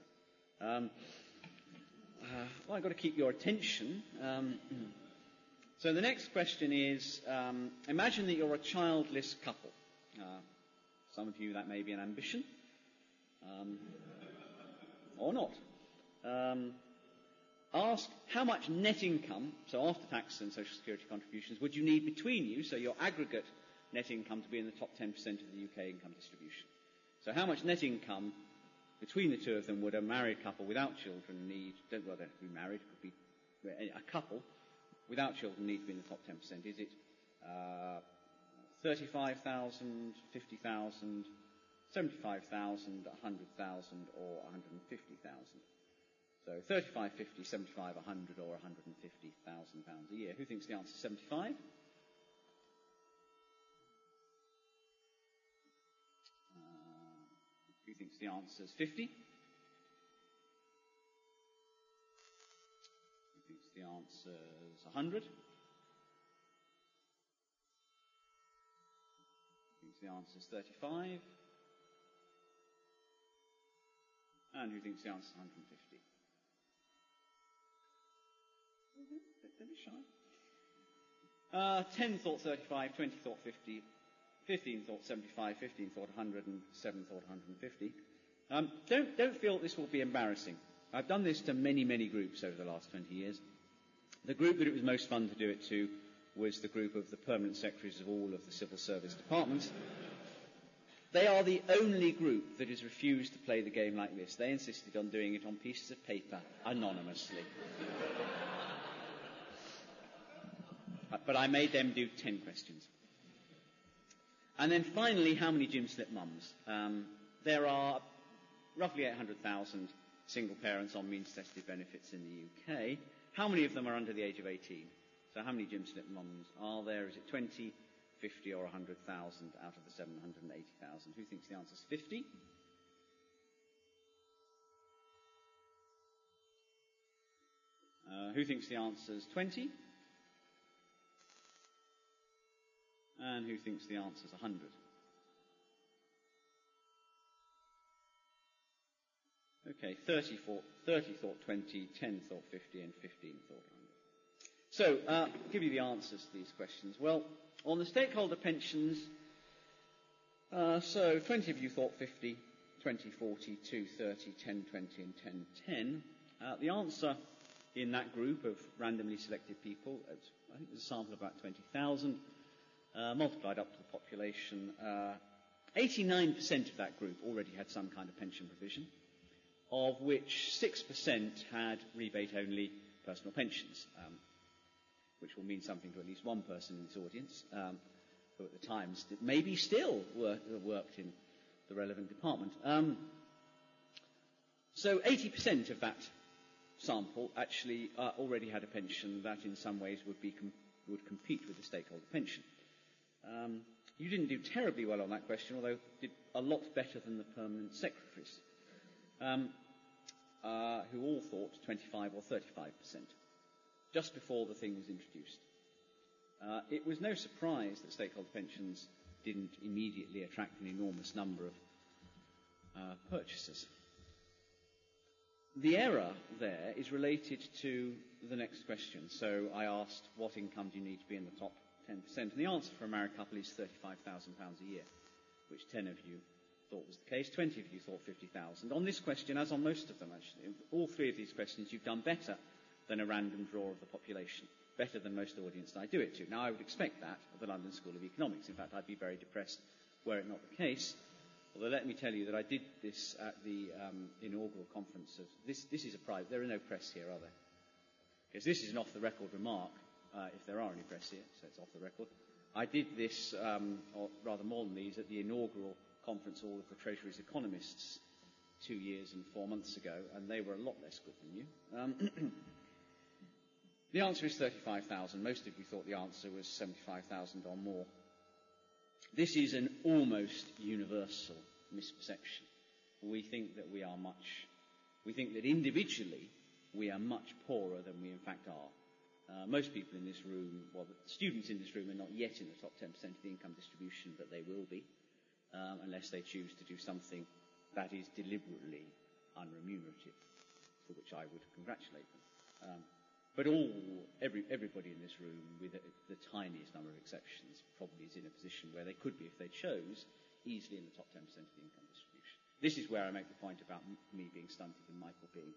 Um, uh, well, I've got to keep your attention. Um, so the next question is: um, Imagine that you're a childless couple. Uh, some of you that may be an ambition, um, or not. Um, ask how much net income, so after tax and social security contributions, would you need between you, so your aggregate net income to be in the top 10% of the UK income distribution. So how much net income between the two of them would a married couple without children need, don't, well, they have to be married, could be a couple without children need to be in the top 10%. Is it uh, 35,000, 50,000, 75,000, 100,000 or 150,000? So 35, 50, 75, 100 or 150,000 pounds a year. Who thinks the answer is 75? Thinks the answer is 50? Who thinks the answer is 100? Who thinks the answer is 35? And who thinks the answer is 150? Don't be shy. Uh, 10 thought 35, 20 thought 50, 15 thought 75, 15 thought 100, and 7 thought 150. Um, don't, don't feel this will be embarrassing. I've done this to many, many groups over the last 20 years. The group that it was most fun to do it to was the group of the permanent secretaries of all of the civil service departments. They are the only group that has refused to play the game like this. They insisted on doing it on pieces of paper anonymously. but I made them do 10 questions. And then finally, how many gym slip mums? Um, there are roughly 800,000 single parents on means tested benefits in the UK. How many of them are under the age of 18? So how many gym slip mums are there? Is it 20, 50 or 100,000 out of the 780,000? Who thinks the answer is 50? Uh, who thinks the answer is 20? And who thinks the answer is 100? Okay, 30 thought, 30 thought 20, 10 thought 50, and 15 thought 100. So, uh, I'll give you the answers to these questions. Well, on the stakeholder pensions, uh, so 20 of you thought 50, 20, 40, 2, 30, 10, 20, and 10, 10. Uh, the answer in that group of randomly selected people, I think there's a sample of about 20,000, uh, multiplied up to the population. 89% of that group already had some kind of pension provision of which 6% had rebate-only personal pensions, um, which will mean something to at least one person in this audience, um, who at the time st- maybe still work, worked in the relevant department. Um, so 80% of that sample actually uh, already had a pension that in some ways would, com- would compete with the stakeholder pension. Um, you didn't do terribly well on that question, although did a lot better than the permanent secretaries um, uh, who all thought 25 or 35 percent, just before the thing was introduced. Uh, it was no surprise that stakeholder pensions didn't immediately attract an enormous number of uh, purchasers. The error there is related to the next question. So I asked, what income do you need to be in the top 10%? And the answer for a married couple is £35,000 a year, which 10 of you thought was the case. 20 of you thought 50,000. On this question, as on most of them actually, all three of these questions, you've done better than a random draw of the population. Better than most audiences I do it to. Now, I would expect that of the London School of Economics. In fact, I'd be very depressed were it not the case. Although let me tell you that I did this at the um, inaugural conference of this. This is a private. There are no press here, are there? Because this is an off-the-record remark. Uh, if there are any press here, so it's off the record. I did this, um, or rather more than these, at the inaugural conference hall of the Treasury's economists two years and four months ago, and they were a lot less good than you. Um, the answer is 35,000. Most of you thought the answer was 75,000 or more. This is an almost universal misperception. We think that we are much, we think that individually we are much poorer than we in fact are. Uh, most people in this room, well, the students in this room are not yet in the top 10% of the income distribution, but they will be um, unless they choose to do something that is deliberately unremunerative, for which I would congratulate them. Um, but all, every, everybody in this room, with the tiniest number of exceptions, probably is in a position where they could be, if they chose, easily in the top 10% of the income distribution. This is where I make the point about me being stunted and Michael being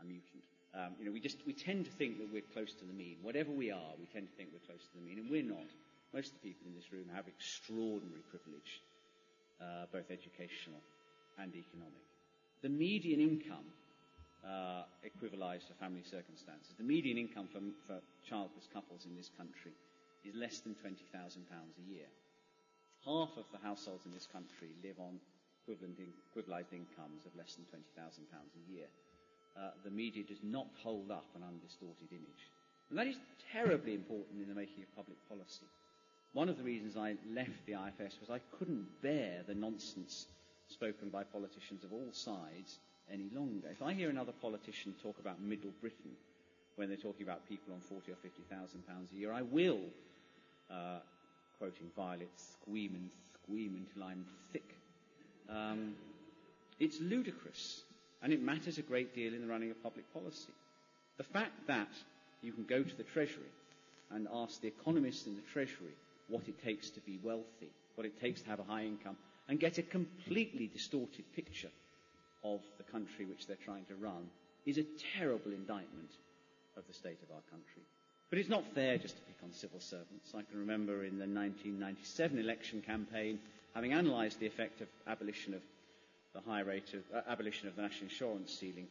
a mutant. Um, you know, we just we tend to think that we're close to the mean. Whatever we are, we tend to think we're close to the mean, and we're not. Most of the people in this room have extraordinary privilege uh, both educational and economic. The median income uh, equivalized to family circumstances. The median income for, for childless couples in this country is less than £20,000 a year. Half of the households in this country live on equivalent in, equivalized incomes of less than £20,000 a year. Uh, the media does not hold up an undistorted image. And that is terribly important in the making of public policy. One of the reasons I left the IFS was I couldn't bear the nonsense spoken by politicians of all sides any longer. If I hear another politician talk about Middle Britain when they're talking about people on forty or fifty thousand pounds a year, I will, uh, quoting Violet, squeam and squeam until I'm thick. Um, it's ludicrous, and it matters a great deal in the running of public policy. The fact that you can go to the Treasury and ask the economists in the Treasury what it takes to be wealthy, what it takes to have a high income, and get a completely distorted picture of the country which they're trying to run is a terrible indictment of the state of our country. But it's not fair just to pick on civil servants. I can remember in the 1997 election campaign having analysed the effect of abolition of the high rate of uh, abolition of the national insurance ceiling,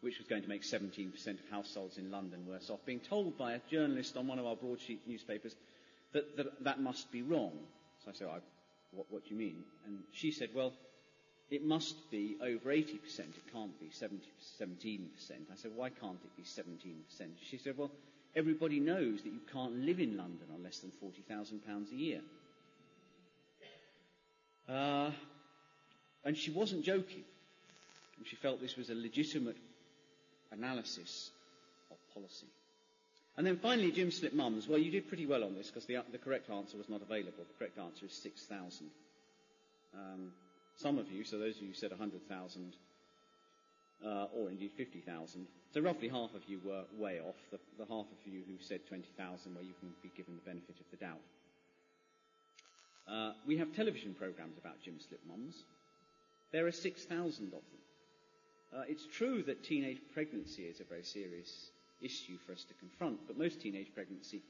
which was going to make 17% of households in London worse off, being told by a journalist on one of our broadsheet newspapers that, that that must be wrong. So I said, I, what, what do you mean? And she said, well, it must be over 80%. It can't be 70, 17%. I said, why can't it be 17%? She said, well, everybody knows that you can't live in London on less than £40,000 a year. Uh, and she wasn't joking. And she felt this was a legitimate analysis of policy. And then finally, Gym Slip Mums. Well, you did pretty well on this because the, the, correct answer was not available. The correct answer is 6,000. Um, some of you, so those of you who said 100,000, uh, or indeed 50,000, so roughly half of you were way off. The, the half of you who said 20,000 where you can be given the benefit of the doubt. Uh, we have television programs about gym slip mums. There are 6,000 of them. Uh, it's true that teenage pregnancy is a very serious issue for us to confront, but most teenage pregnancy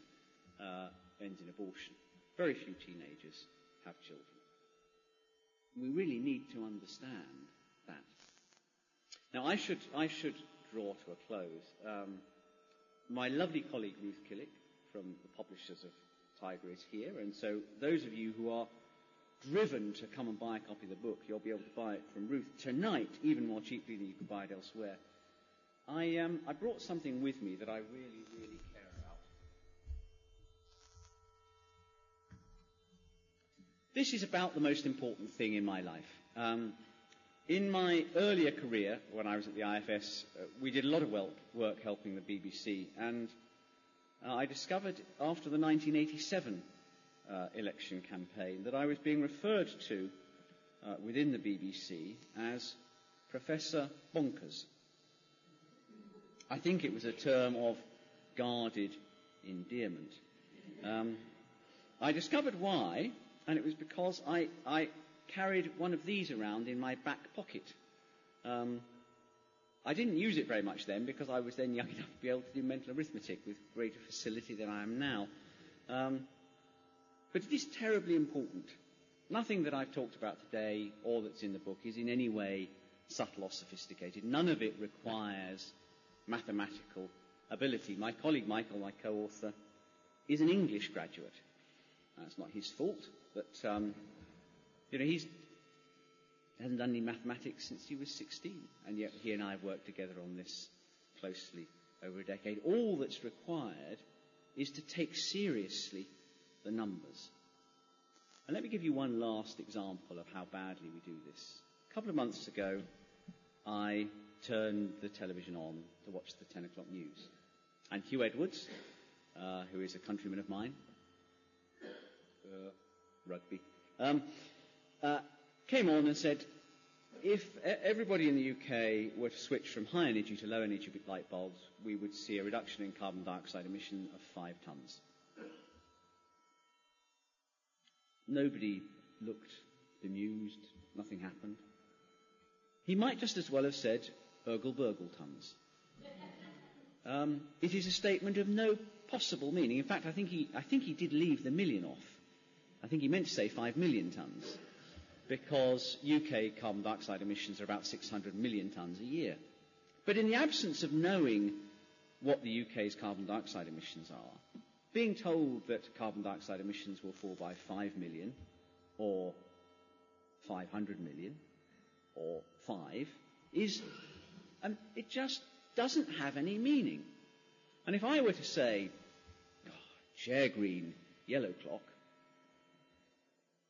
uh, ends in abortion. Very few teenagers have children. We really need to understand that. Now, I should, I should draw to a close. Um, my lovely colleague Ruth Killick from the publishers of Tiger is here, and so those of you who are driven to come and buy a copy of the book, you'll be able to buy it from Ruth tonight, even more cheaply than you could buy it elsewhere. I, um, I brought something with me that I really, really care about. This is about the most important thing in my life. Um, in my earlier career, when I was at the IFS, uh, we did a lot of work helping the BBC, and uh, I discovered after the 1987 uh, election campaign that I was being referred to uh, within the BBC as Professor Bonkers. I think it was a term of guarded endearment. Um, I discovered why, and it was because I, I, carried one of these around in my back pocket. Um, I didn't use it very much then because I was then young enough to be able to do mental arithmetic with greater facility than I am now. Um, but it is terribly important. Nothing that I've talked about today or that's in the book is in any way subtle or sophisticated. None of it requires mathematical ability. My colleague Michael, my co-author, is an English graduate. That's not his fault, but um, you know he's hasn't done any mathematics since he was 16, and yet he and I have worked together on this closely over a decade. All that's required is to take seriously the numbers. And let me give you one last example of how badly we do this. A couple of months ago, I turned the television on to watch the 10 o'clock news. And Huw Edwards, uh, who is a countryman of mine, uh, rugby, um, uh, came on and said, if everybody in the UK were to switch from high energy to low energy light bulbs, we would see a reduction in carbon dioxide emission of five tonnes. Nobody looked bemused, nothing happened. He might just as well have said, Urgle burgle tons. Um, it is a statement of no possible meaning. In fact, I think, he, I think he did leave the million off. I think he meant to say 5 million tonnes, because UK carbon dioxide emissions are about 600 million tonnes a year. But in the absence of knowing what the UK's carbon dioxide emissions are, being told that carbon dioxide emissions will fall by 5 million, or 500 million, or 5, is and it just doesn't have any meaning. And if I were to say, oh, chair green, yellow clock,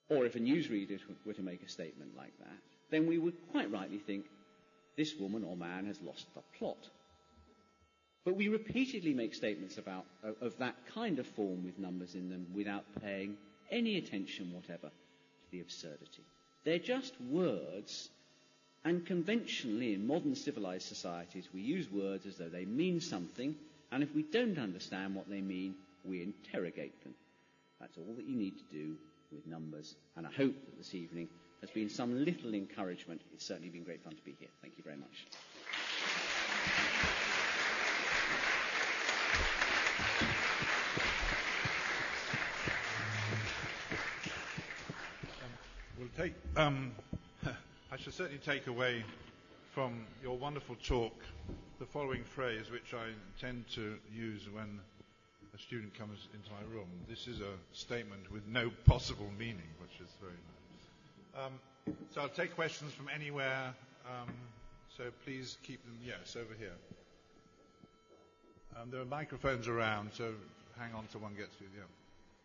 or if a newsreader were to make a statement like that, then we would quite rightly think this woman or man has lost the plot. But we repeatedly make statements about, uh, of that kind of form with numbers in them without paying any attention whatever to the absurdity. They're just words and conventionally, in modern civilized societies, we use words as though they mean something, and if we don't understand what they mean, we interrogate them. That's all that you need to do with numbers, and I hope that this evening has been some little encouragement. It's certainly been great fun to be here. Thank you very much. Um, we'll take um, I shall certainly take away from your wonderful talk the following phrase, which I intend to use when a student comes into my room. This is a statement with no possible meaning, which is very nice. Um, so I'll take questions from anywhere. Um, so please keep them, yes, over here. Um, there are microphones around, so hang on till one gets to you.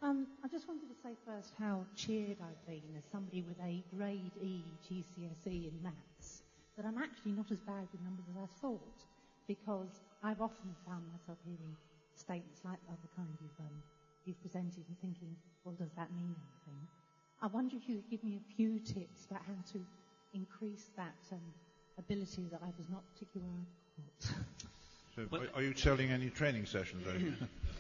Um, I just wanted to say first how cheered I've been as somebody with a grade E GCSE in maths that I'm actually not as bad with numbers as I thought because I've often found myself hearing statements like the kind you've, um, you've presented and thinking, well, does that mean anything? I wonder if you could give me a few tips about how to increase that um, ability that I was not particularly good So well, are, are, you selling any training sessions?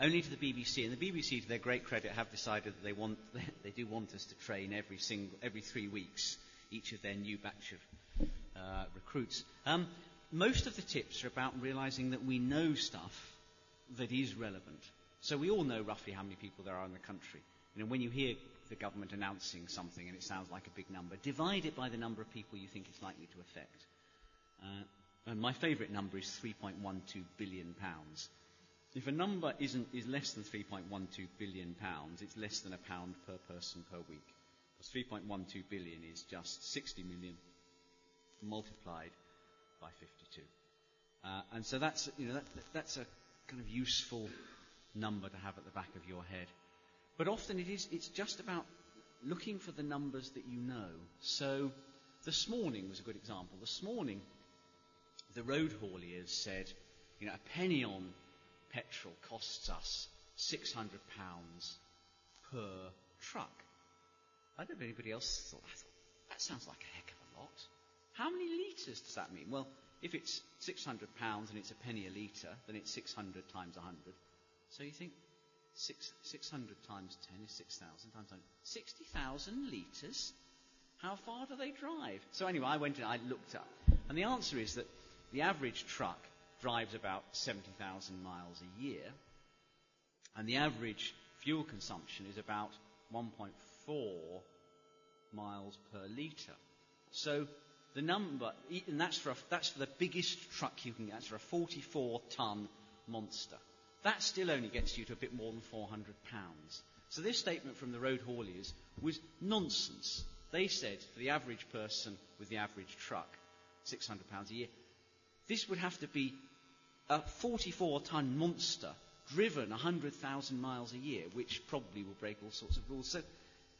only to the BBC. And the BBC, to their great credit, have decided that they want they do want us to train every single every three weeks each of their new batch of uh, recruits. Um, most of the tips are about realizing that we know stuff that is relevant. So we all know roughly how many people there are in the country. You know, when you hear the government announcing something and it sounds like a big number, divide it by the number of people you think it's likely to affect. Uh, and my favourite number is 3.12 billion pounds. If a number isn't, is less than 3.12 billion pounds, it's less than a pound per person per week. Because 3.12 billion is just 60 million multiplied by 52. Uh, and so that's, you know, that, that's a kind of useful number to have at the back of your head. But often it is, it's just about looking for the numbers that you know. So this morning was a good example. This morning, the road hauliers said, you know, a penny on petrol costs us £600 per truck. I don't know if anybody else thought that. That sounds like a heck of a lot. How many litres does that mean? Well, if it's £600 and it's a penny a litre, then it's 600 times 100. So you think six, 600 times 10 is 6,000 times 100. 60,000 litres? How far do they drive? So anyway, I went and I looked up. And the answer is that the average truck drives about 70,000 miles a year, and the average fuel consumption is about 1.4 miles per litre. So the number, and that's for, a, that's for the biggest truck you can get, that's for a 44 ton monster. That still only gets you to a bit more than 400 pounds. So this statement from the road hauliers was nonsense. They said for the average person with the average truck, 600 pounds a year, this would have to be a 44 ton monster driven 100,000 miles a year, which probably will break all sorts of rules. So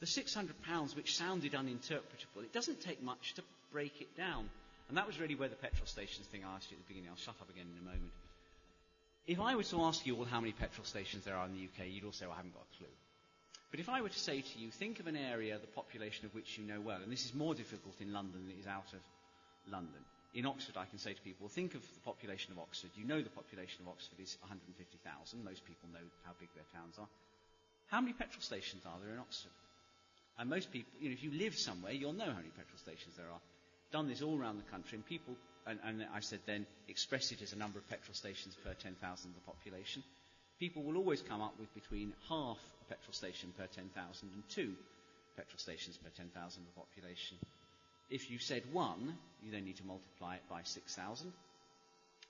the 600 pounds, which sounded uninterpretable, it doesn't take much to break it down. And that was really where the petrol stations thing I asked you at the beginning. I'll shut up again in a moment. If I were to ask you all how many petrol stations there are in the UK, you'd all say, well, I haven't got a clue. But if I were to say to you, think of an area, the population of which you know well, and this is more difficult in London than it is out of London in Oxford, I can say to people, think of the population of Oxford. You know the population of Oxford is 150,000. Most people know how big their towns are. How many petrol stations are there in Oxford? And most people, you know, if you live somewhere, you'll know how many petrol stations there are. Done this all around the country, and people, and, and I said then, express it as a number of petrol stations per 10,000 of the population. People will always come up with between half a petrol station per 10,000 and two petrol stations per 10,000 of the population. If you said one, you then need to multiply it by 6,000.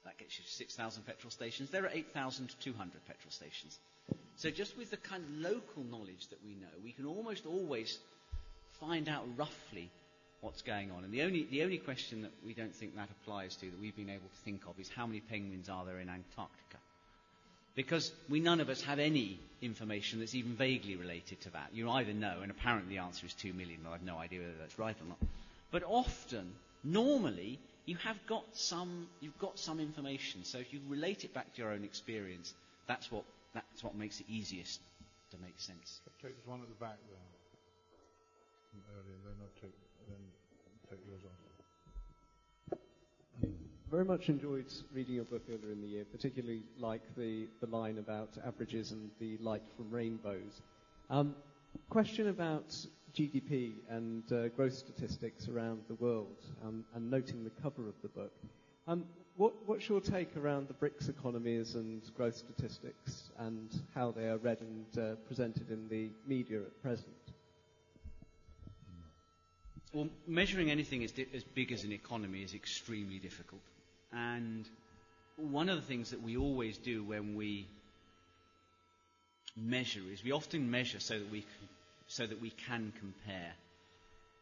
That gets you to 6,000 petrol stations. There are 8,200 petrol stations. So just with the kind of local knowledge that we know, we can almost always find out roughly what's going on. And the only, the only question that we don't think that applies to, that we've been able to think of, is how many penguins are there in Antarctica? Because we none of us have any information that's even vaguely related to that. You either know, and apparently the answer is 2 million, but I've no idea whether that's right or not. But often, normally, you have got some, you've got some information. So if you relate it back to your own experience, that's what, that's what makes it easiest to make sense. Take this one at the back there. From earlier, then I'll take, then take yours off. Very much enjoyed reading your book earlier in the year, particularly like the, the line about averages and the light from rainbows. Um, question about GDP and uh, growth statistics around the world, um, and noting the cover of the book. Um, what, what's your take around the BRICS economies and growth statistics and how they are read and uh, presented in the media at present? Well, measuring anything as, di- as big as an economy is extremely difficult. And one of the things that we always do when we measure is we often measure so that we can, so that we can compare.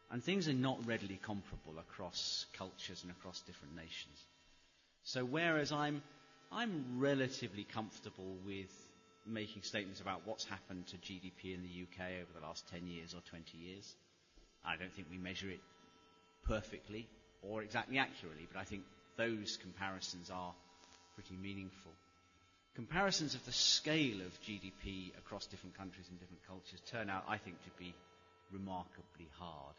And things are not readily comparable across cultures and across different nations. So whereas I'm, I'm relatively comfortable with making statements about what's happened to GDP in the UK over the last 10 years or 20 years, I don't think we measure it perfectly or exactly accurately, but I think those comparisons are pretty meaningful. Comparisons of the scale of GDP across different countries and different cultures turn out, I think, to be remarkably hard.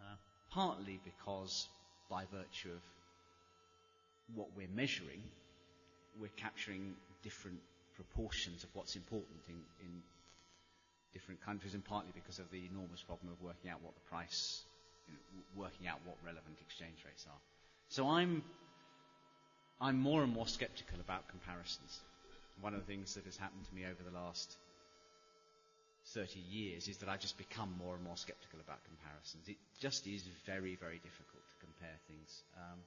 Uh, partly because, by virtue of what we're measuring, we're capturing different proportions of what's important in, in different countries, and partly because of the enormous problem of working out what the price, you know, working out what relevant exchange rates are. So I'm, I'm more and more skeptical about comparisons. One of the things that has happened to me over the last 30 years is that I've just become more and more skeptical about comparisons. It just is very, very difficult to compare things. Um,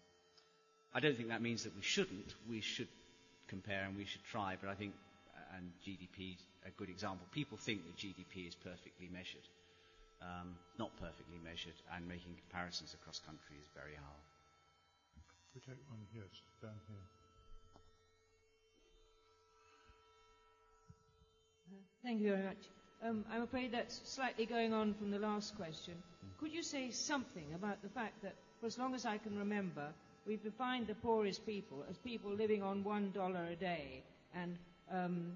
I don't think that means that we shouldn't. We should compare and we should try, but I think, uh, and GDP is a good example, people think that GDP is perfectly measured. Um, not perfectly measured, and making comparisons across countries is very hard. We take one, yes, down here. Thank you very much. Um, I'm afraid that's slightly going on from the last question. Could you say something about the fact that, for as long as I can remember, we've defined the poorest people as people living on one dollar a day, and um,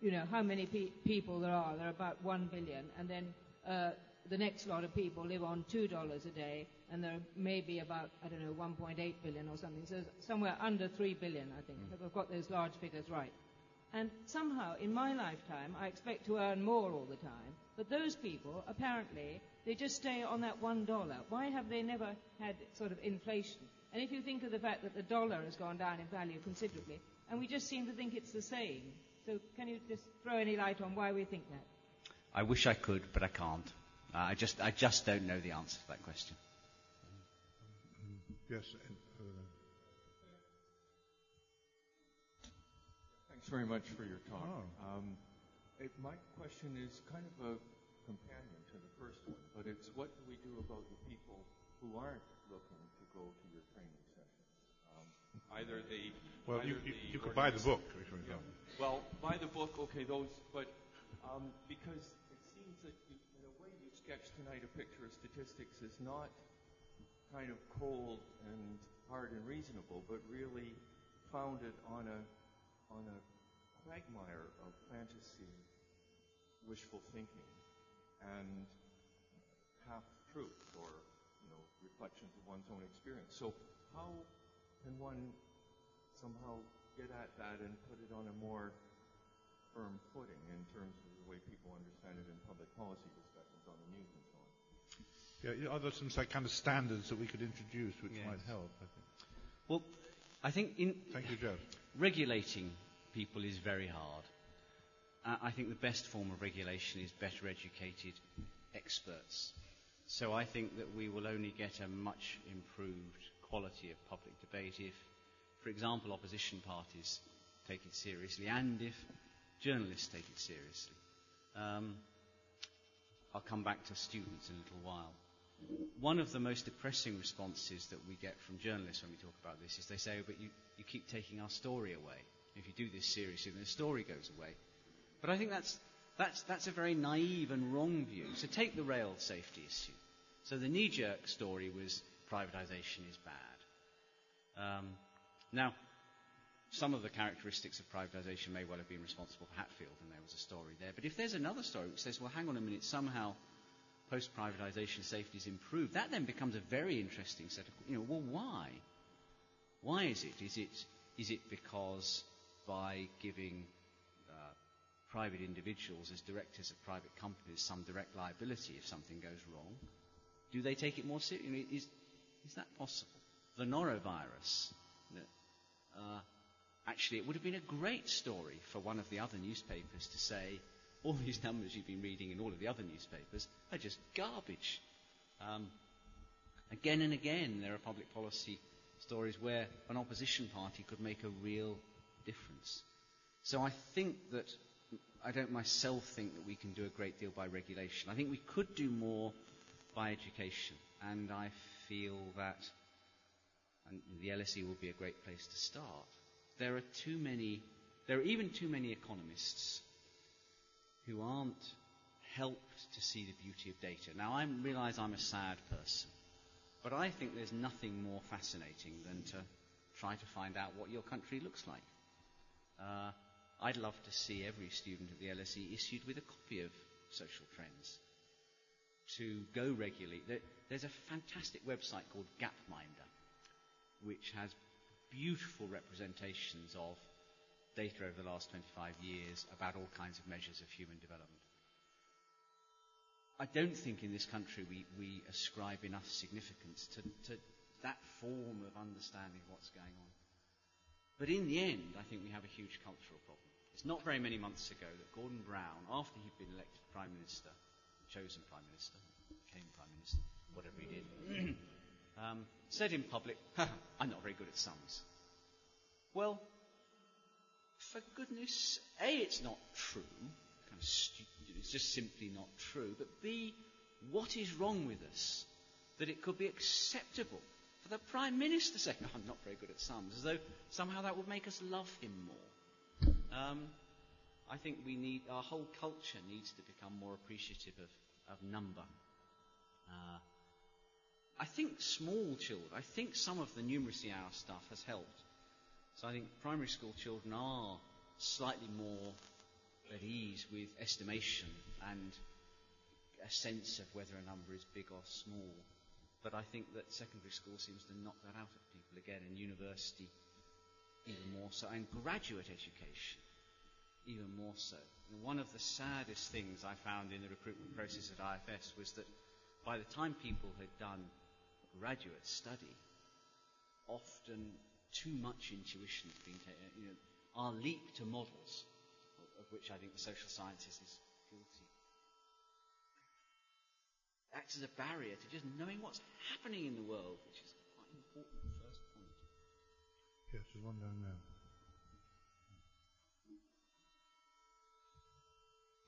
you know how many pe- people there are? There are about one billion, and then uh, the next lot of people live on two dollars a day, and there may be about I don't know 1.8 billion or something. So somewhere under three billion, I think. If I've got those large figures right. And somehow, in my lifetime, I expect to earn more all the time. But those people, apparently, they just stay on that one dollar. Why have they never had sort of inflation? And if you think of the fact that the dollar has gone down in value considerably, and we just seem to think it's the same. So can you just throw any light on why we think that? I wish I could, but I can't. Uh, I just, I just don't know the answer to that question. Yes, and, uh, Thanks very much for your talk. Oh. Um, it, my question is kind of a companion to the first one, but it's what do we do about the people who aren't looking to go to your training sessions? Um, either they, well, you, either you, the you could buy the book. If you Yeah. Well, buy the book, okay, those, but um, because sketched tonight a picture of statistics is not kind of cold and hard and reasonable, but really founded on a on a quagmire of fantasy, wishful thinking, and half truth or you know reflections of one's own experience. So how can one somehow get at that and put it on a more firm footing in terms of the way people understand it in public policy discussions on the news and so on? Yeah, yeah, other some like kind of standards that we could introduce which Yes. might help, I think. Well, I think in Thank you, Jeff. regulating people is very hard. Uh, I think the best form of regulation is better educated experts. So I think that we will only get a much improved quality of public debate if, for example, opposition parties take it seriously and if journalists take it seriously. Um, I'll come back to students in a little while. One of the most depressing responses that we get from journalists when we talk about this is they say, oh, but you, you keep taking our story away. If you do this seriously, then the story goes away. But I think that's, that's, that's a very naive and wrong view. So take the rail safety issue. So the knee-jerk story was privatisation is bad. Um, now, some of the characteristics of privatisation may well have been responsible for Hatfield, and there was a story there. But if there's another story which says, well, hang on a minute, somehow post-privatisation safety is improved, that then becomes a very interesting set of, you know, well, why? Why is it? Is it, is it because by giving uh, private individuals as directors of private companies some direct liability if something goes wrong, do they take it more seriously? Is, is that possible? The norovirus, uh, actually, it would have been a great story for one of the other newspapers to say, all these numbers you've been reading in all of the other newspapers are just garbage. Um, again and again, there are public policy stories where an opposition party could make a real difference. So I think that I don't myself think that we can do a great deal by regulation. I think we could do more by education, and I feel that and the LSE will be a great place to start. There are too many, there are even too many economists who aren't helped to see the beauty of data. Now, I realize I'm a sad person, but I think there's nothing more fascinating than to try to find out what your country looks like. Uh, I'd love to see every student at the LSE issued with a copy of Social Trends to go regularly. There's a fantastic website called Gapminder, which has beautiful representations of data over the last 25 years about all kinds of measures of human development. I don't think in this country we, we ascribe enough significance to, to that form of understanding what's going on. But in the end, I think we have a huge cultural problem. It's not very many months ago that Gordon Brown, after he'd been elected Prime Minister, chosen Prime Minister, became Prime Minister, whatever he did, um, said in public, I'm not very good at sums. Well, for goodness, A, it's not true. Kind of stupid. It's just simply not true. But B, what is wrong with us that it could be acceptable for the Prime Minister saying, no, I'm not very good at sums, as though somehow that would make us love him more. Um, I think we need, our whole culture needs to become more appreciative of, of number. Uh, I think small children, I think some of the numeracy hour stuff has helped. So I think primary school children are slightly more at ease with estimation and a sense of whether a number is big or small. But I think that secondary school seems to knock that out of people again, and university even more so, and graduate education even more so. And one of the saddest things I found in the recruitment process at IFS was that by the time people had done graduate study, often too much intuition has been taken. You know, our leap to models, of which I think the social sciences is guilty, acts as a barrier to just knowing what's happening in the world, which is quite an important first point. Yes, there's one down there.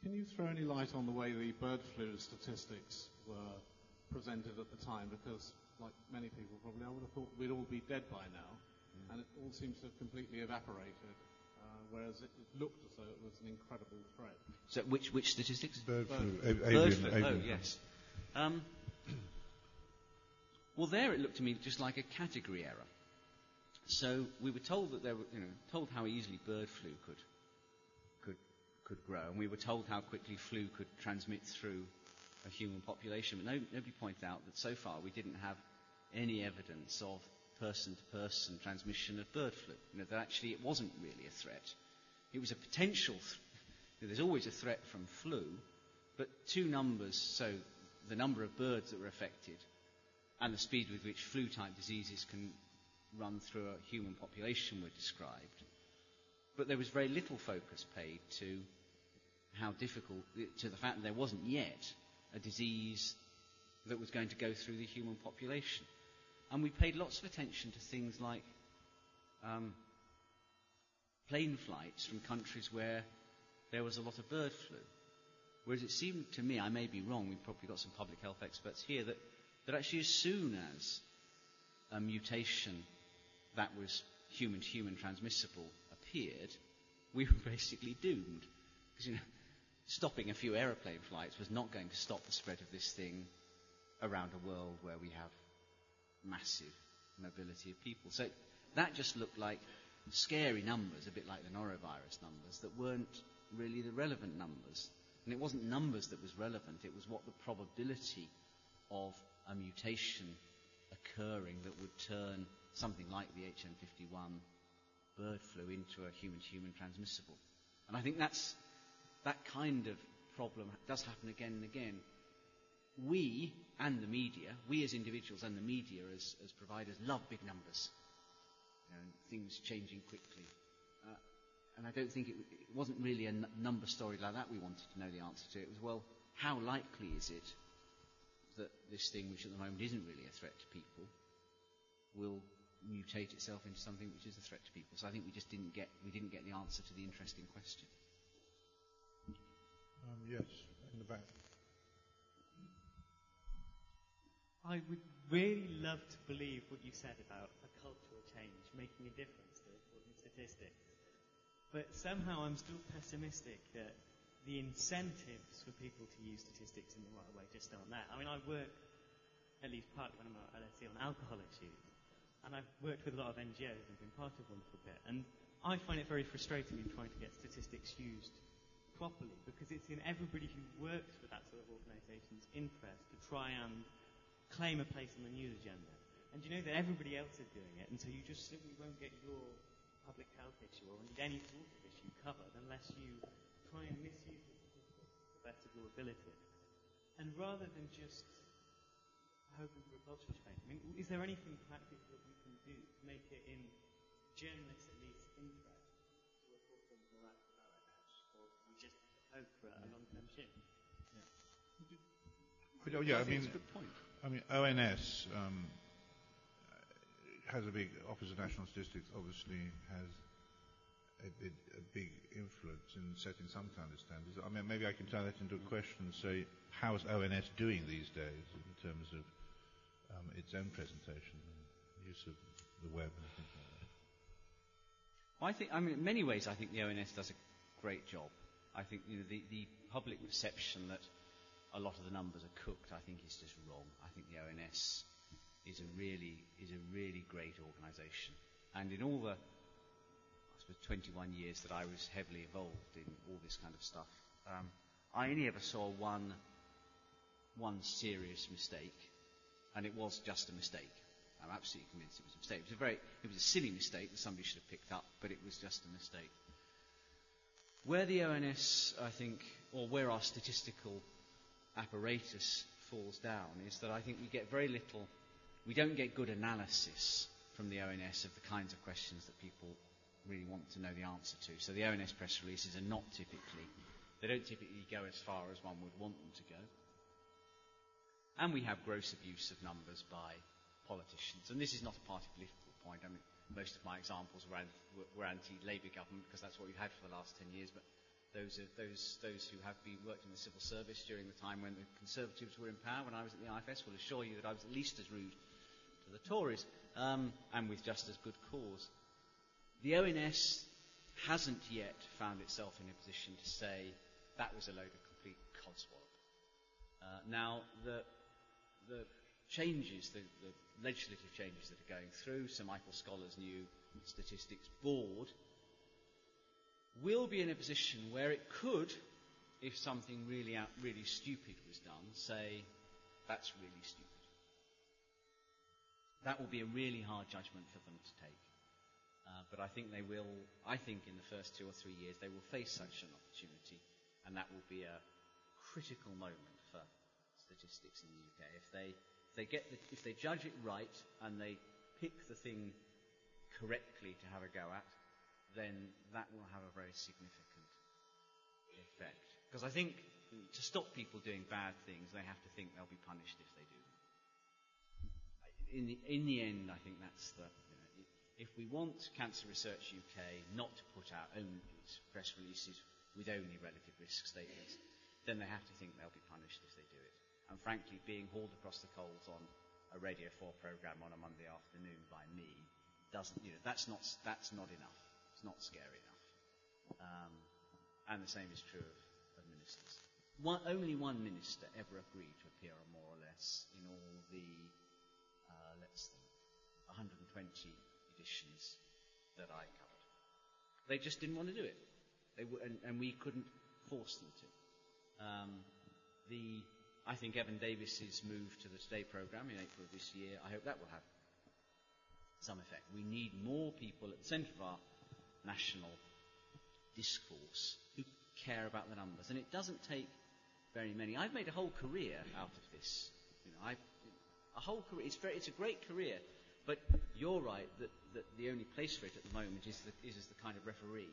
Can you throw any light on the way the bird flu statistics were presented at the time? Because, like many people probably, I would have thought we'd all be dead by now, mm. and it all seems to have completely evaporated. Uh, whereas it, it, looked as though it was an incredible threat. So, which which statistics? Bird, bird flu. flu. Avian, bird flu. Oh, yes. Um, well, there it looked to me just like a category error. So we were told that there were, you know, told how easily bird flu could could grow, and we were told how quickly flu could transmit through a human population. But no, nobody pointed out that so far we didn't have any evidence of person-to-person transmission of bird flu. You know, that actually it wasn't really a threat. It was a potential. Th- there's always a threat from flu, but two numbers, so the number of birds that were affected and the speed with which flu-type diseases can run through a human population were described. But there was very little focus paid to how difficult, to the fact that there wasn't yet a disease that was going to go through the human population. And we paid lots of attention to things like um, plane flights from countries where there was a lot of bird flu. Whereas it seemed to me, I may be wrong, we've probably got some public health experts here, that, that actually as soon as a mutation that was human to human transmissible appeared, we were basically doomed. Because, you know, stopping a few aeroplane flights was not going to stop the spread of this thing around a world where we have massive mobility of people. So that just looked like scary numbers, a bit like the norovirus numbers, that weren't really the relevant numbers. And it wasn't numbers that was relevant, it was what the probability of a mutation occurring that would turn something like the H5N1 bird flu into a human-to-human transmissible. And I think that's that kind of problem does happen again and again. We and the media, we as individuals and the media as, as providers, love big numbers. Know, things changing quickly. Uh, and I don't think it, it wasn't really a n- number story like that we wanted to know the answer to. It was, well, how likely is it that this thing, which at the moment isn't really a threat to people, will mutate itself into something which is a threat to people? So I think we just didn't get, we didn't get the answer to the interesting question. Yes, in the back. I would really love to believe what you said about a cultural change making a difference to important statistics. But somehow I'm still pessimistic that the incentives for people to use statistics in the right way just aren't there. I mean, I work, at least partly when I'm at LSE, on alcohol issues. And I've worked with a lot of NGOs and been part of one for a bit. And I find it very frustrating in trying to get statistics used properly because it's in everybody who works for that sort of organisation's interest to try and claim a place on the news agenda. And you know that everybody else is doing it, and so you just simply won't get your public health issue or any sort of issue covered unless you try and misuse the statistics to the best of your ability. And rather than just hoping for a cultural change, I mean, is there anything practical that we can do to make it in journalists at least interest to report things more accurately, or we just hope for a long-term shift? But, oh, yeah, I, I mean, it's a good point. I mean, ONS um, has a big Office of National Statistics. Obviously, has a, a, big influence in setting some kind of standards. I mean, maybe I can turn that into a question and say, how is ONS doing these days in terms of um, its own presentation and use of the web and things like that? Well, I think, I mean, in many ways, I think the ONS does a great job. I think you know, the, the public perception that a lot of the numbers are cooked, I think, is just wrong. I think the ONS is a really is a really great organisation, and in all the I suppose 21 years that I was heavily involved in all this kind of stuff, um, I only ever saw one one serious mistake, and it was just a mistake. I'm absolutely convinced it was a mistake. It was a very it was a silly mistake that somebody should have picked up, but it was just a mistake. Where the ONS, I think, or where our statistical apparatus falls down is that I think we get very little, we don't get good analysis from the ONS of the kinds of questions that people really want to know the answer to. So the ONS press releases are not typically, they don't typically go as far as one would want them to go. And we have gross abuse of numbers by politicians. And this is not a party political point. I mean, most of my examples were, were anti-Labour government because that's what we've had for the last 10 years. But those, those, those who have been worked in the civil service during the time when the Conservatives were in power, when I was at the IFS, will assure you that I was at least as rude to the Tories, um, and with just as good cause. The ONS hasn't yet found itself in a position to say that was a load of complete codswallop. Uh, now, the, the changes, the, the legislative changes that are going through, Sir Michael Scholar's new statistics board, will be in a position where it could, if something really really stupid was done, say, that's really stupid. That will be a really hard judgment for them to take. Uh, but I think they will, I think in the first two or three years, they will face such an opportunity, and that will be a critical moment for statistics in the UK. If they, if they, get the, if they judge it right and they pick the thing correctly to have a go at, then that will have a very significant effect. Because I think to stop people doing bad things, they have to think they'll be punished if they do. In the, in the end, I think that's the. You know, if we want Cancer Research UK not to put out only press releases with only relative risk statements, then they have to think they'll be punished if they do it. And frankly, being hauled across the coals on a Radio 4 programme on a Monday afternoon by me doesn't, you know, that's not, that's not enough. Not scary enough. Um, and the same is true of, of ministers. One, only one minister ever agreed to appear on more or less in all the, uh, let's think, 120 editions that I covered. They just didn't want to do it. And, and, we couldn't force them to. Um, the, I think Evan Davis's move to the Today programme in April of this year, I hope that will have some effect. We need more people at the centre of our national discourse who care about the numbers. And it doesn't take very many. I've made a whole career out of this. You know, a whole career. It's, very, it's a great career. But you're right that, that the only place for it at the moment is, the, is as the kind of referee.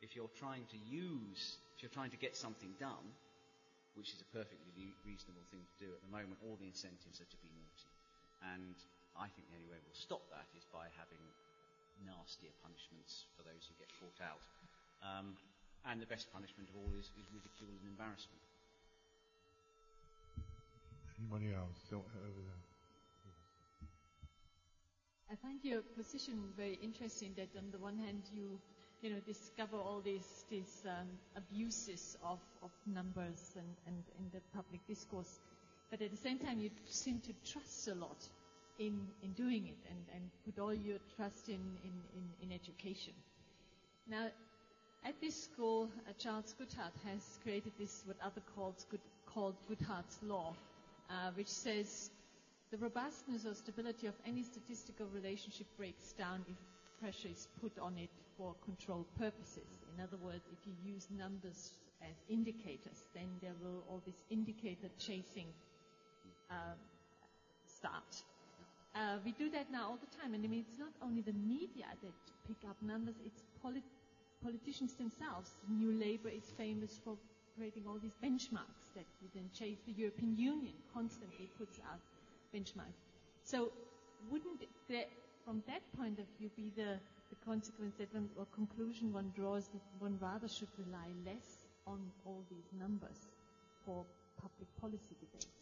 If you're trying to use, if you're trying to get something done, which is a perfectly reasonable thing to do at the moment, all the incentives are to be naughty. And I think the only way we'll stop that is by having nastier punishments for those who get caught out. Um, and the best punishment of all is, is ridicule and embarrassment. Anybody else? So, over there. I find your position very interesting that on the one hand you you know discover all these these um, abuses of, of numbers and, and in the public discourse, but at the same time you seem to trust a lot in, in doing it and, and put all your trust in, in, in, in education. Now, at this school, uh, Charles Goodhart has created this what other calls good, called Goodhart's law, uh, which says the robustness or stability of any statistical relationship breaks down if pressure is put on it for control purposes. In other words, if you use numbers as indicators, then there will all this indicator chasing um, start. Uh, we do that now all the time, and I mean, it's not only the media that pick up numbers, it's polit- politicians themselves. New Labour is famous for creating all these benchmarks that then chase. The European Union constantly puts out benchmarks. So wouldn't there, from that point of view, be the, the consequence that one, or conclusion one draws that one rather should rely less on all these numbers for public policy debates?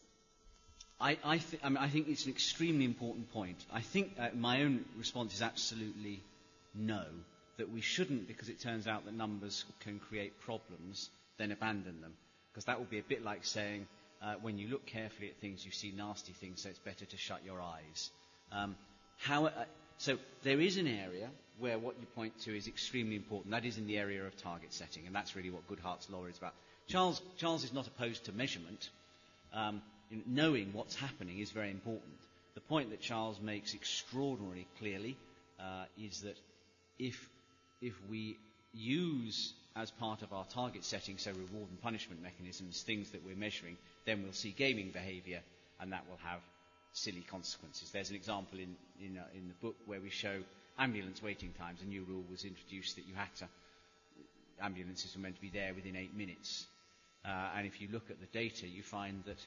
I, I, th- I, mean, I think it's an extremely important point. I think uh, my own response is absolutely no, that we shouldn't, because it turns out that numbers can create problems, then abandon them. Because that would be a bit like saying, uh, when you look carefully at things, you see nasty things, so it's better to shut your eyes. Um, how, uh, so there is an area where what you point to is extremely important. That is in the area of target setting, and that's really what Goodhart's law is about. Charles, Charles is not opposed to measurement. Um, knowing what's happening is very important. The point that Charles makes extraordinarily clearly uh, is that if, if we use as part of our target setting, so reward and punishment mechanisms, things that we're measuring, then we'll see gaming behavior, and that will have silly consequences. There's an example in, in, uh, in the book where we show ambulance waiting times. A new rule was introduced that you had to, ambulances were meant to be there within eight minutes. Uh, and if you look at the data, you find that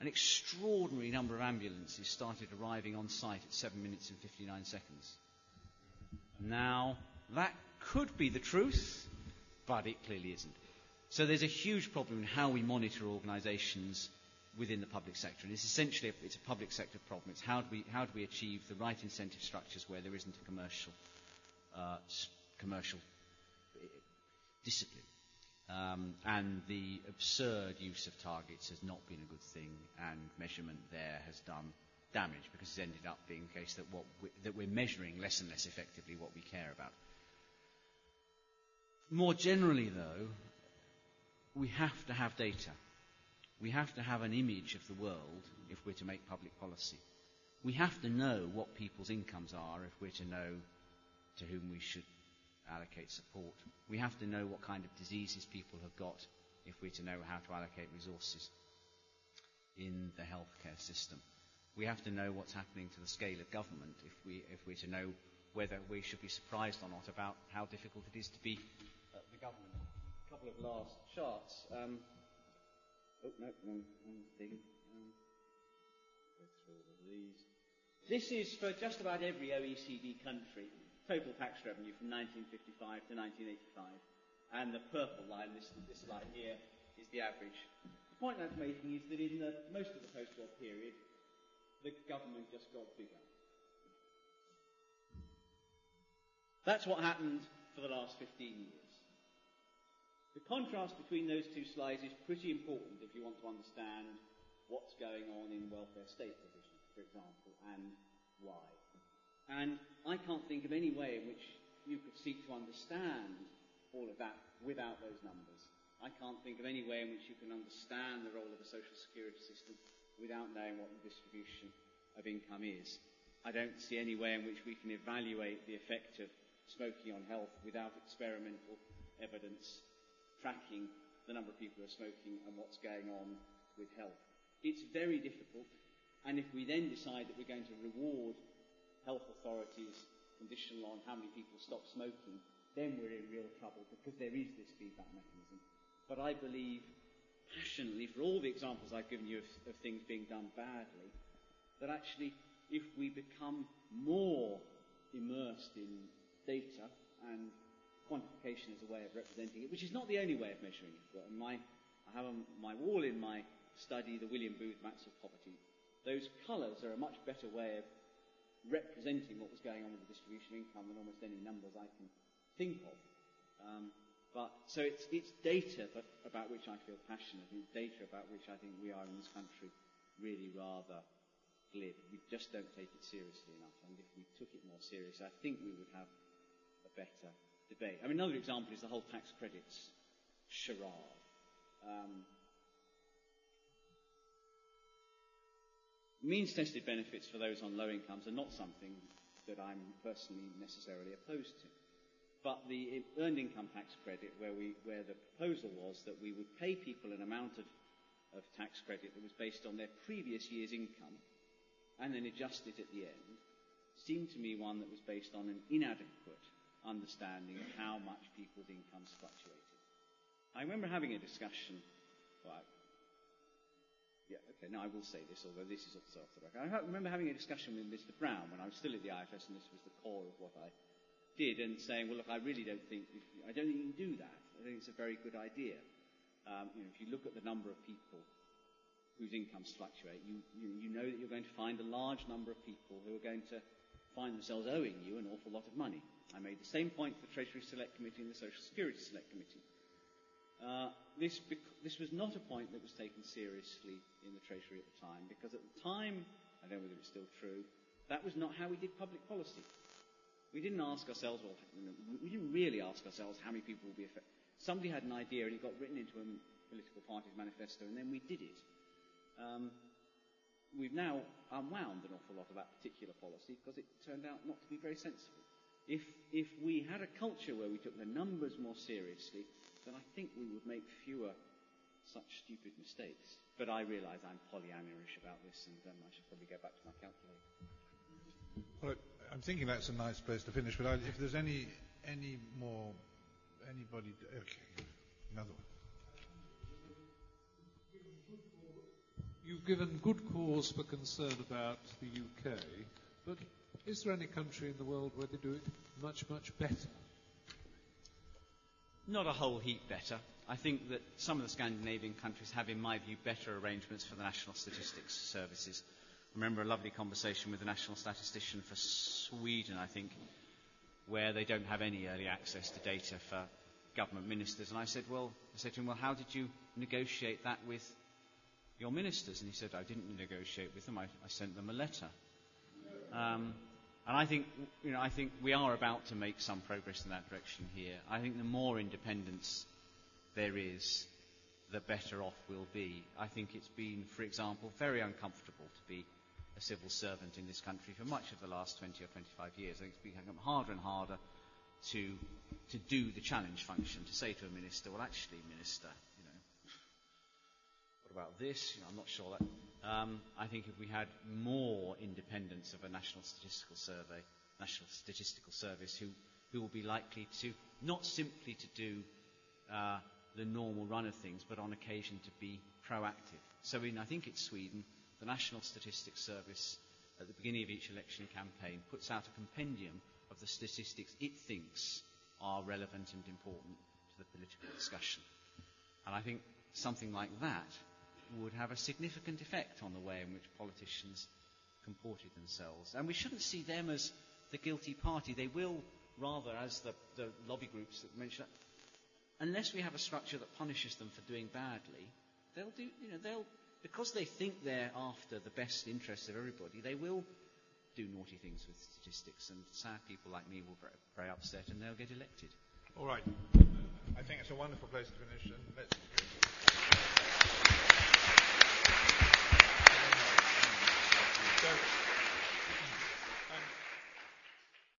an extraordinary number of ambulances started arriving on site at 7 minutes and 59 seconds. Now, that could be the truth, but it clearly isn't. So there's a huge problem in how we monitor organisations within the public sector. And it's essentially a, it's a public sector problem. It's how do, we, how do we achieve the right incentive structures where there isn't a commercial, uh, commercial uh, discipline. Um, and the absurd use of targets has not been a good thing, and measurement there has done damage because it's ended up being the case that, what we, that we're measuring less and less effectively what we care about. More generally, though, we have to have data. We have to have an image of the world if we're to make public policy. We have to know what people's incomes are if we're to know to whom we should allocate support. We have to know what kind of diseases people have got if we're to know how to allocate resources in the healthcare system. We have to know what's happening to the scale of government if, we, if we're to know whether we should be surprised or not about how difficult it is to be uh, the government. A couple of last charts. Um, oh, no, wrong, wrong thing. Um, go through all of these. This is for just about every OECD country total tax revenue from 1955 to 1985. And the purple line, this, this line here, is the average. The point that's making is that in the, most of the post-war period, the government just got bigger. That's what happened for the last 15 years. The contrast between those two slides is pretty important if you want to understand what's going on in welfare state provision, for example, and why. And I can't think of any way in which you could seek to understand all of that without those numbers. I can't think of any way in which you can understand the role of the social security system without knowing what the distribution of income is. I don't see any way in which we can evaluate the effect of smoking on health without experimental evidence tracking the number of people who are smoking and what's going on with health. It's very difficult, and if we then decide that we're going to reward health authorities conditional on how many people stop smoking, then we're in real trouble because there is this feedback mechanism. But I believe passionately, for all the examples I've given you of, of things being done badly, that actually if we become more immersed in data and quantification as a way of representing it, which is not the only way of measuring it. But my, I have on my wall in my study the William Booth Maps of Poverty. Those colours are a much better way of representing what was going on with the distribution of income than almost any numbers I can think of. Um, but so it's, it's data about which I feel passionate. It's data about which I think we are in this country really rather glib. We just don't take it seriously enough. And if we took it more seriously, I think we would have a better debate. I mean, another example is the whole tax credits charade. Um, means tested benefits for those on low incomes are not something that I'm personally necessarily opposed to. But the earned income tax credit, where, we, where the proposal was that we would pay people an amount of, of tax credit that was based on their previous year's income and then adjust it at the end, seemed to me one that was based on an inadequate understanding of how much people's incomes fluctuated. I remember having a discussion, well, yeah, okay, now I will say this, although this is also off the record. I remember having a discussion with Mr. Brown when I was still at the IFS, and this was the core of what I did, and saying, well, look, I really don't think, I don't think you can do that. I think it's a very good idea. Um, you know, if you look at the number of people whose incomes fluctuate, you, you, you know that you're going to find a large number of people who are going to find themselves owing you an awful lot of money. I made the same point for the Treasury Select Committee and the Social Security Select Committee. Uh, this, this was not a point that was taken seriously in the Treasury at the time, because at the time, I don't know whether it's still true, that was not how we did public policy. We didn't ask ourselves, well, we didn't really ask ourselves how many people will be affected. Somebody had an idea and it got written into a political party's manifesto, and then we did it. Um, we've now unwound an awful lot of that particular policy because it turned out not to be very sensible. If, if we had a culture where we took the numbers more seriously, then I think we would make fewer such stupid mistakes. But I realise I'm Pollyannaish about this, and um, I should probably go back to my calculator. Well, I'm thinking that's a nice place to finish. But I, if there's any any more anybody, okay, another one. You've given good cause for concern about the UK, but is there any country in the world where they do it much, much better? Not a whole heap better. I think that some of the Scandinavian countries have, in my view, better arrangements for the National Statistics Services. I remember a lovely conversation with the National Statistician for Sweden, I think, where they don't have any early access to data for government ministers. And I said, well, I said to him, well, how did you negotiate that with your ministers? And he said, I didn't negotiate with them. I, I sent them a letter. Um, and I think, you know, I think we are about to make some progress in that direction here. I think the more independence there is, the better off we'll be. I think it's been, for example, very uncomfortable to be a civil servant in this country for much of the last 20 or 25 years. I think it's become harder and harder to, to do the challenge function, to say to a minister, well, actually, minister, you know, what about this? You know, I'm not sure that um, I think if we had more independence of a national statistical survey, national statistical service, who, who will be likely to not simply to do uh, the normal run of things, but on occasion to be proactive. So in, I think it's Sweden, the National Statistics Service at the beginning of each election campaign puts out a compendium of the statistics it thinks are relevant and important to the political discussion. And I think something like that would have a significant effect on the way in which politicians comported themselves. And we shouldn't see them as the guilty party. They will rather, as the, the lobby groups that mentioned, unless we have a structure that punishes them for doing badly, they'll do, you know, they'll, because they think they're after the best interests of everybody, they will do naughty things with statistics, and sad people like me will be very, very upset, and they'll get elected. All right. I think it's a wonderful place to finish, and let's. Thanks.